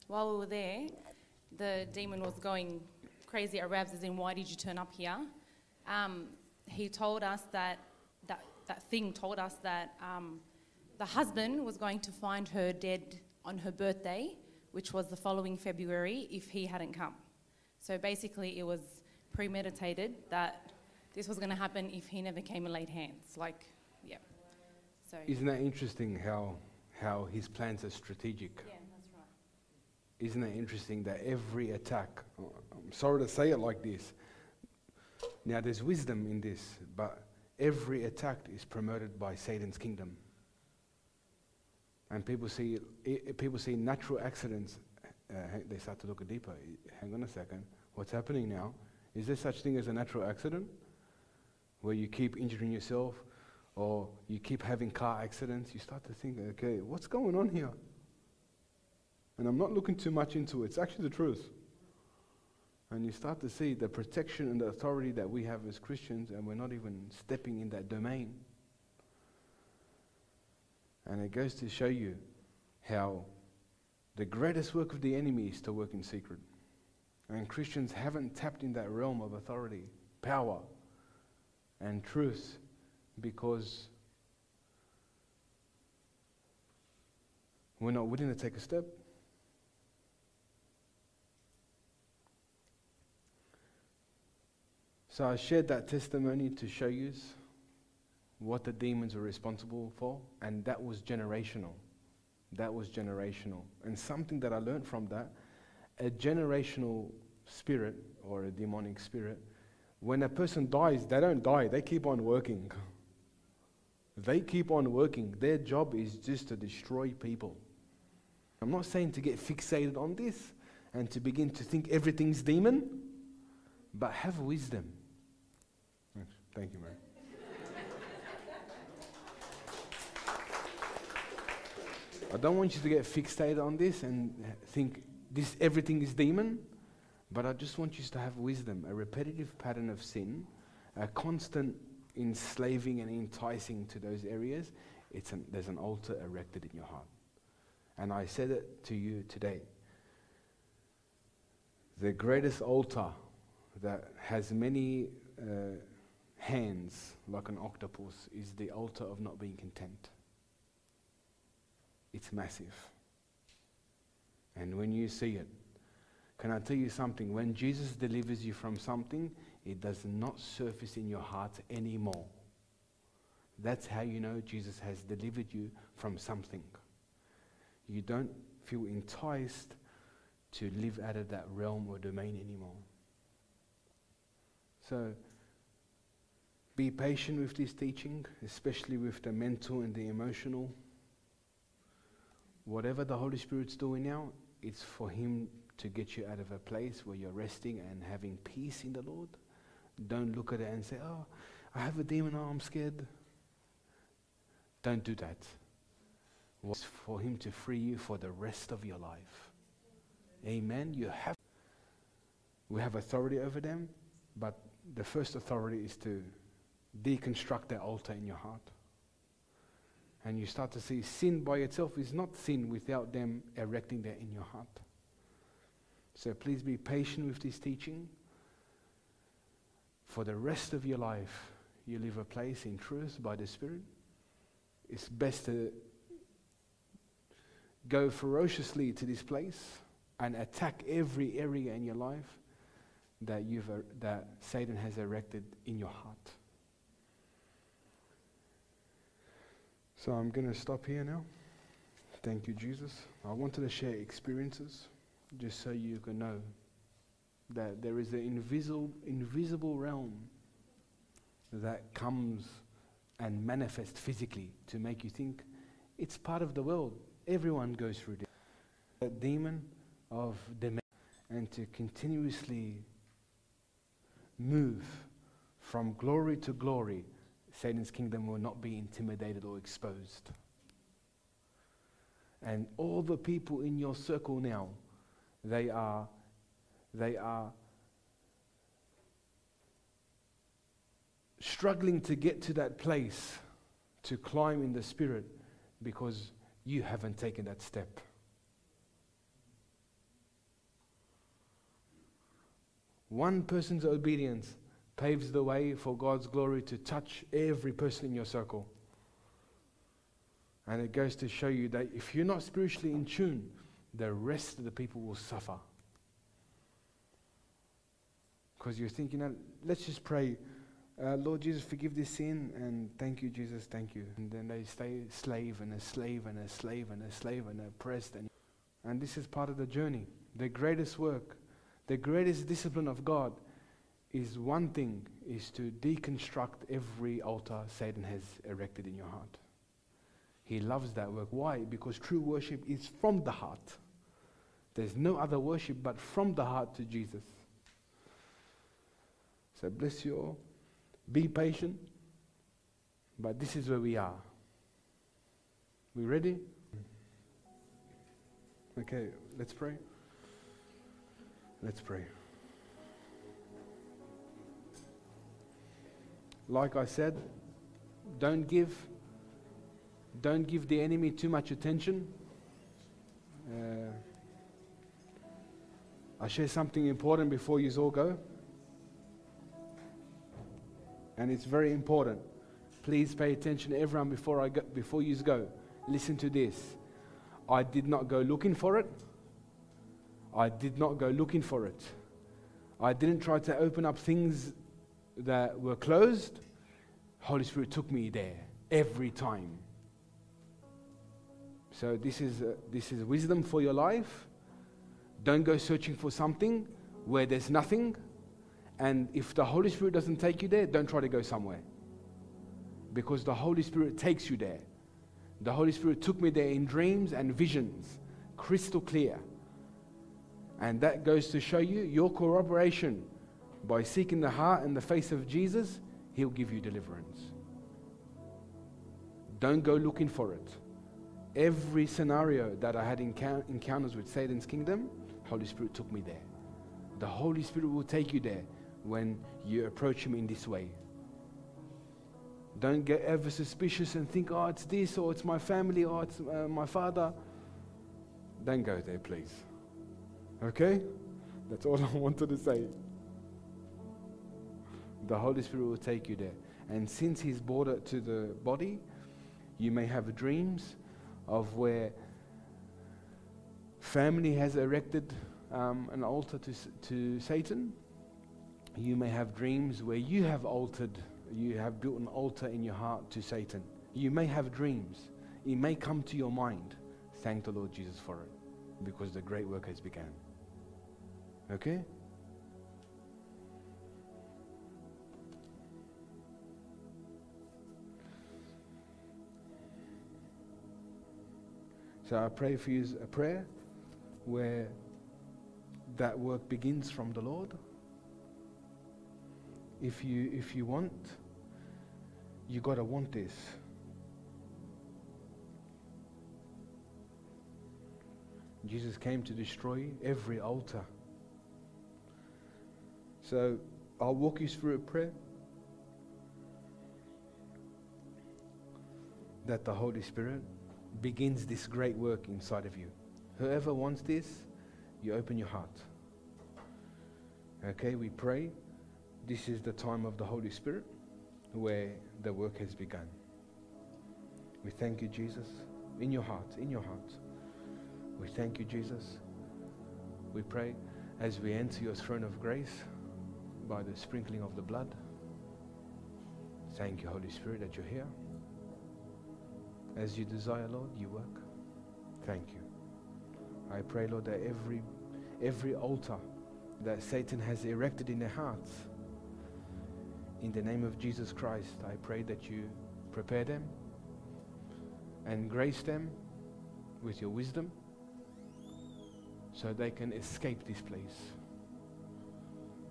while we were there, the demon was going crazy at Rabs, as in, why did you turn up here? Um, he told us that, that, that thing told us that um, the husband was going to find her dead on her birthday, which was the following February, if he hadn't come. So basically, it was premeditated that this was going to happen if he never came and laid hands. Like, yeah. So. Isn't that interesting how, how his plans are strategic? Yeah, that's right. Isn't it interesting that every attack, I'm sorry to say it like this, now there's wisdom in this, but every attack is promoted by Satan's kingdom. And people see, people see natural accidents, uh, they start to look deeper. Hang on a second, what's happening now? Is there such thing as a natural accident? where you keep injuring yourself or you keep having car accidents, you start to think, okay, what's going on here? And I'm not looking too much into it, it's actually the truth. And you start to see the protection and the authority that we have as Christians, and we're not even stepping in that domain. And it goes to show you how the greatest work of the enemy is to work in secret. And Christians haven't tapped in that realm of authority, power, and truth because we're not willing to take a step. So I shared that testimony to show you what the demons were responsible for, and that was generational. That was generational. And something that I learned from that a generational spirit or a demonic spirit, when a person dies, they don't die, they keep on working. They keep on working. Their job is just to destroy people. I'm not saying to get fixated on this and to begin to think everything's demon, but have wisdom. Thank you, Mary. I don't want you to get fixated on this and think this everything is demon, but I just want you to have wisdom, a repetitive pattern of sin, a constant enslaving and enticing to those areas. It's an, there's an altar erected in your heart. And I said it to you today. The greatest altar that has many uh, hands like an octopus is the altar of not being content. It's massive. And when you see it, can I tell you something? When Jesus delivers you from something, it does not surface in your heart anymore. That's how you know Jesus has delivered you from something. You don't feel enticed to live out of that realm or domain anymore. So, be patient with this teaching, especially with the mental and the emotional. Whatever the Holy Spirit's doing now, it's for Him to get you out of a place where you're resting and having peace in the Lord. Don't look at it and say, Oh, I have a demon, oh, I'm scared. Don't do that. It's for Him to free you for the rest of your life. Amen. You have we have authority over them, but the first authority is to deconstruct that altar in your heart. And you start to see sin by itself is not sin without them erecting that in your heart. So please be patient with this teaching. For the rest of your life, you live a place in truth by the Spirit. It's best to go ferociously to this place and attack every area in your life that, you've, uh, that Satan has erected in your heart. So I'm going to stop here now. Thank you, Jesus. I wanted to share experiences just so you can know that there is an invisible, invisible realm that comes and manifests physically to make you think it's part of the world. Everyone goes through this. A demon of dementia and to continuously move from glory to glory Satan's kingdom will not be intimidated or exposed. And all the people in your circle now, they are, they are struggling to get to that place to climb in the spirit because you haven't taken that step. One person's obedience paves the way for God's glory to touch every person in your circle. And it goes to show you that if you're not spiritually in tune, the rest of the people will suffer. Because you're thinking, let's just pray, uh, Lord Jesus, forgive this sin, and thank you, Jesus, thank you. And then they stay slave and a slave and a slave and a slave and oppressed. And, and this is part of the journey. The greatest work, the greatest discipline of God is one thing is to deconstruct every altar Satan has erected in your heart. He loves that work. Why? Because true worship is from the heart. There's no other worship but from the heart to Jesus. So bless you all. Be patient. But this is where we are. We ready? Okay, let's pray. Let's pray. like I said, don't give, don't give the enemy too much attention. Uh, I share something important before you all go. And it's very important. Please pay attention, everyone, before, I go, before you go. Listen to this. I did not go looking for it. I did not go looking for it. I didn't try to open up things that were closed. Holy Spirit took me there every time. So this is uh, this is wisdom for your life. Don't go searching for something where there's nothing. And if the Holy Spirit doesn't take you there, don't try to go somewhere. Because the Holy Spirit takes you there. The Holy Spirit took me there in dreams and visions, crystal clear. And that goes to show you your corroboration by seeking the heart and the face of Jesus, He'll give you deliverance. Don't go looking for it. Every scenario that I had encounters with Satan's kingdom, Holy Spirit took me there. The Holy Spirit will take you there when you approach Him in this way. Don't get ever suspicious and think, oh, it's this, or it's my family, or it's uh, my father. Don't go there, please. Okay? That's all I wanted to say. The Holy Spirit will take you there. And since He's brought it to the body, you may have dreams of where family has erected um, an altar to, to Satan. You may have dreams where you have altered, you have built an altar in your heart to Satan. You may have dreams. It may come to your mind. Thank the Lord Jesus for it because the great work has begun. Okay? So I pray for you a prayer where that work begins from the Lord. If you if you want, you gotta want this. Jesus came to destroy every altar. So I'll walk you through a prayer that the Holy Spirit begins this great work inside of you. Whoever wants this, you open your heart. Okay, we pray. This is the time of the Holy Spirit where the work has begun. We thank you, Jesus, in your heart, in your heart. We thank you, Jesus. We pray as we enter your throne of grace by the sprinkling of the blood. Thank you, Holy Spirit, that you're here. As you desire, Lord, you work. Thank you. I pray, Lord, that every, every altar that Satan has erected in their hearts, in the name of Jesus Christ, I pray that you prepare them and grace them with your wisdom so they can escape this place.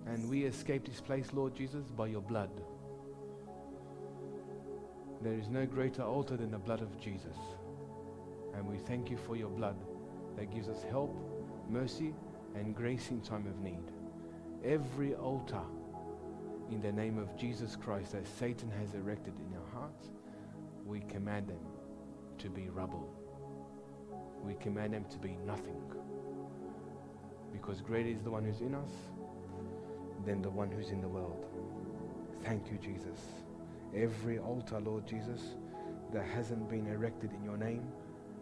And we escape this place, Lord Jesus, by your blood. There is no greater altar than the blood of Jesus. And we thank you for your blood that gives us help, mercy, and grace in time of need. Every altar in the name of Jesus Christ that Satan has erected in our hearts, we command them to be rubble. We command them to be nothing. Because greater is the one who's in us than the one who's in the world. Thank you, Jesus. Every altar, Lord Jesus, that hasn't been erected in your name,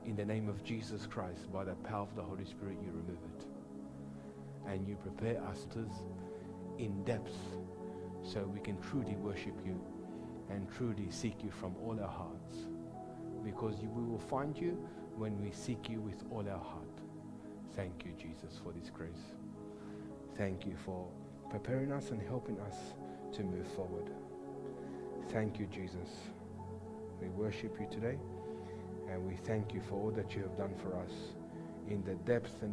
in the name of Jesus Christ, by the power of the Holy Spirit, you remove it. And you prepare us to in depth so we can truly worship you and truly seek you from all our hearts. Because you, we will find you when we seek you with all our heart. Thank you, Jesus, for this grace. Thank you for preparing us and helping us to move forward. Thank you, Jesus. We worship you today and we thank you for all that you have done for us in the depth and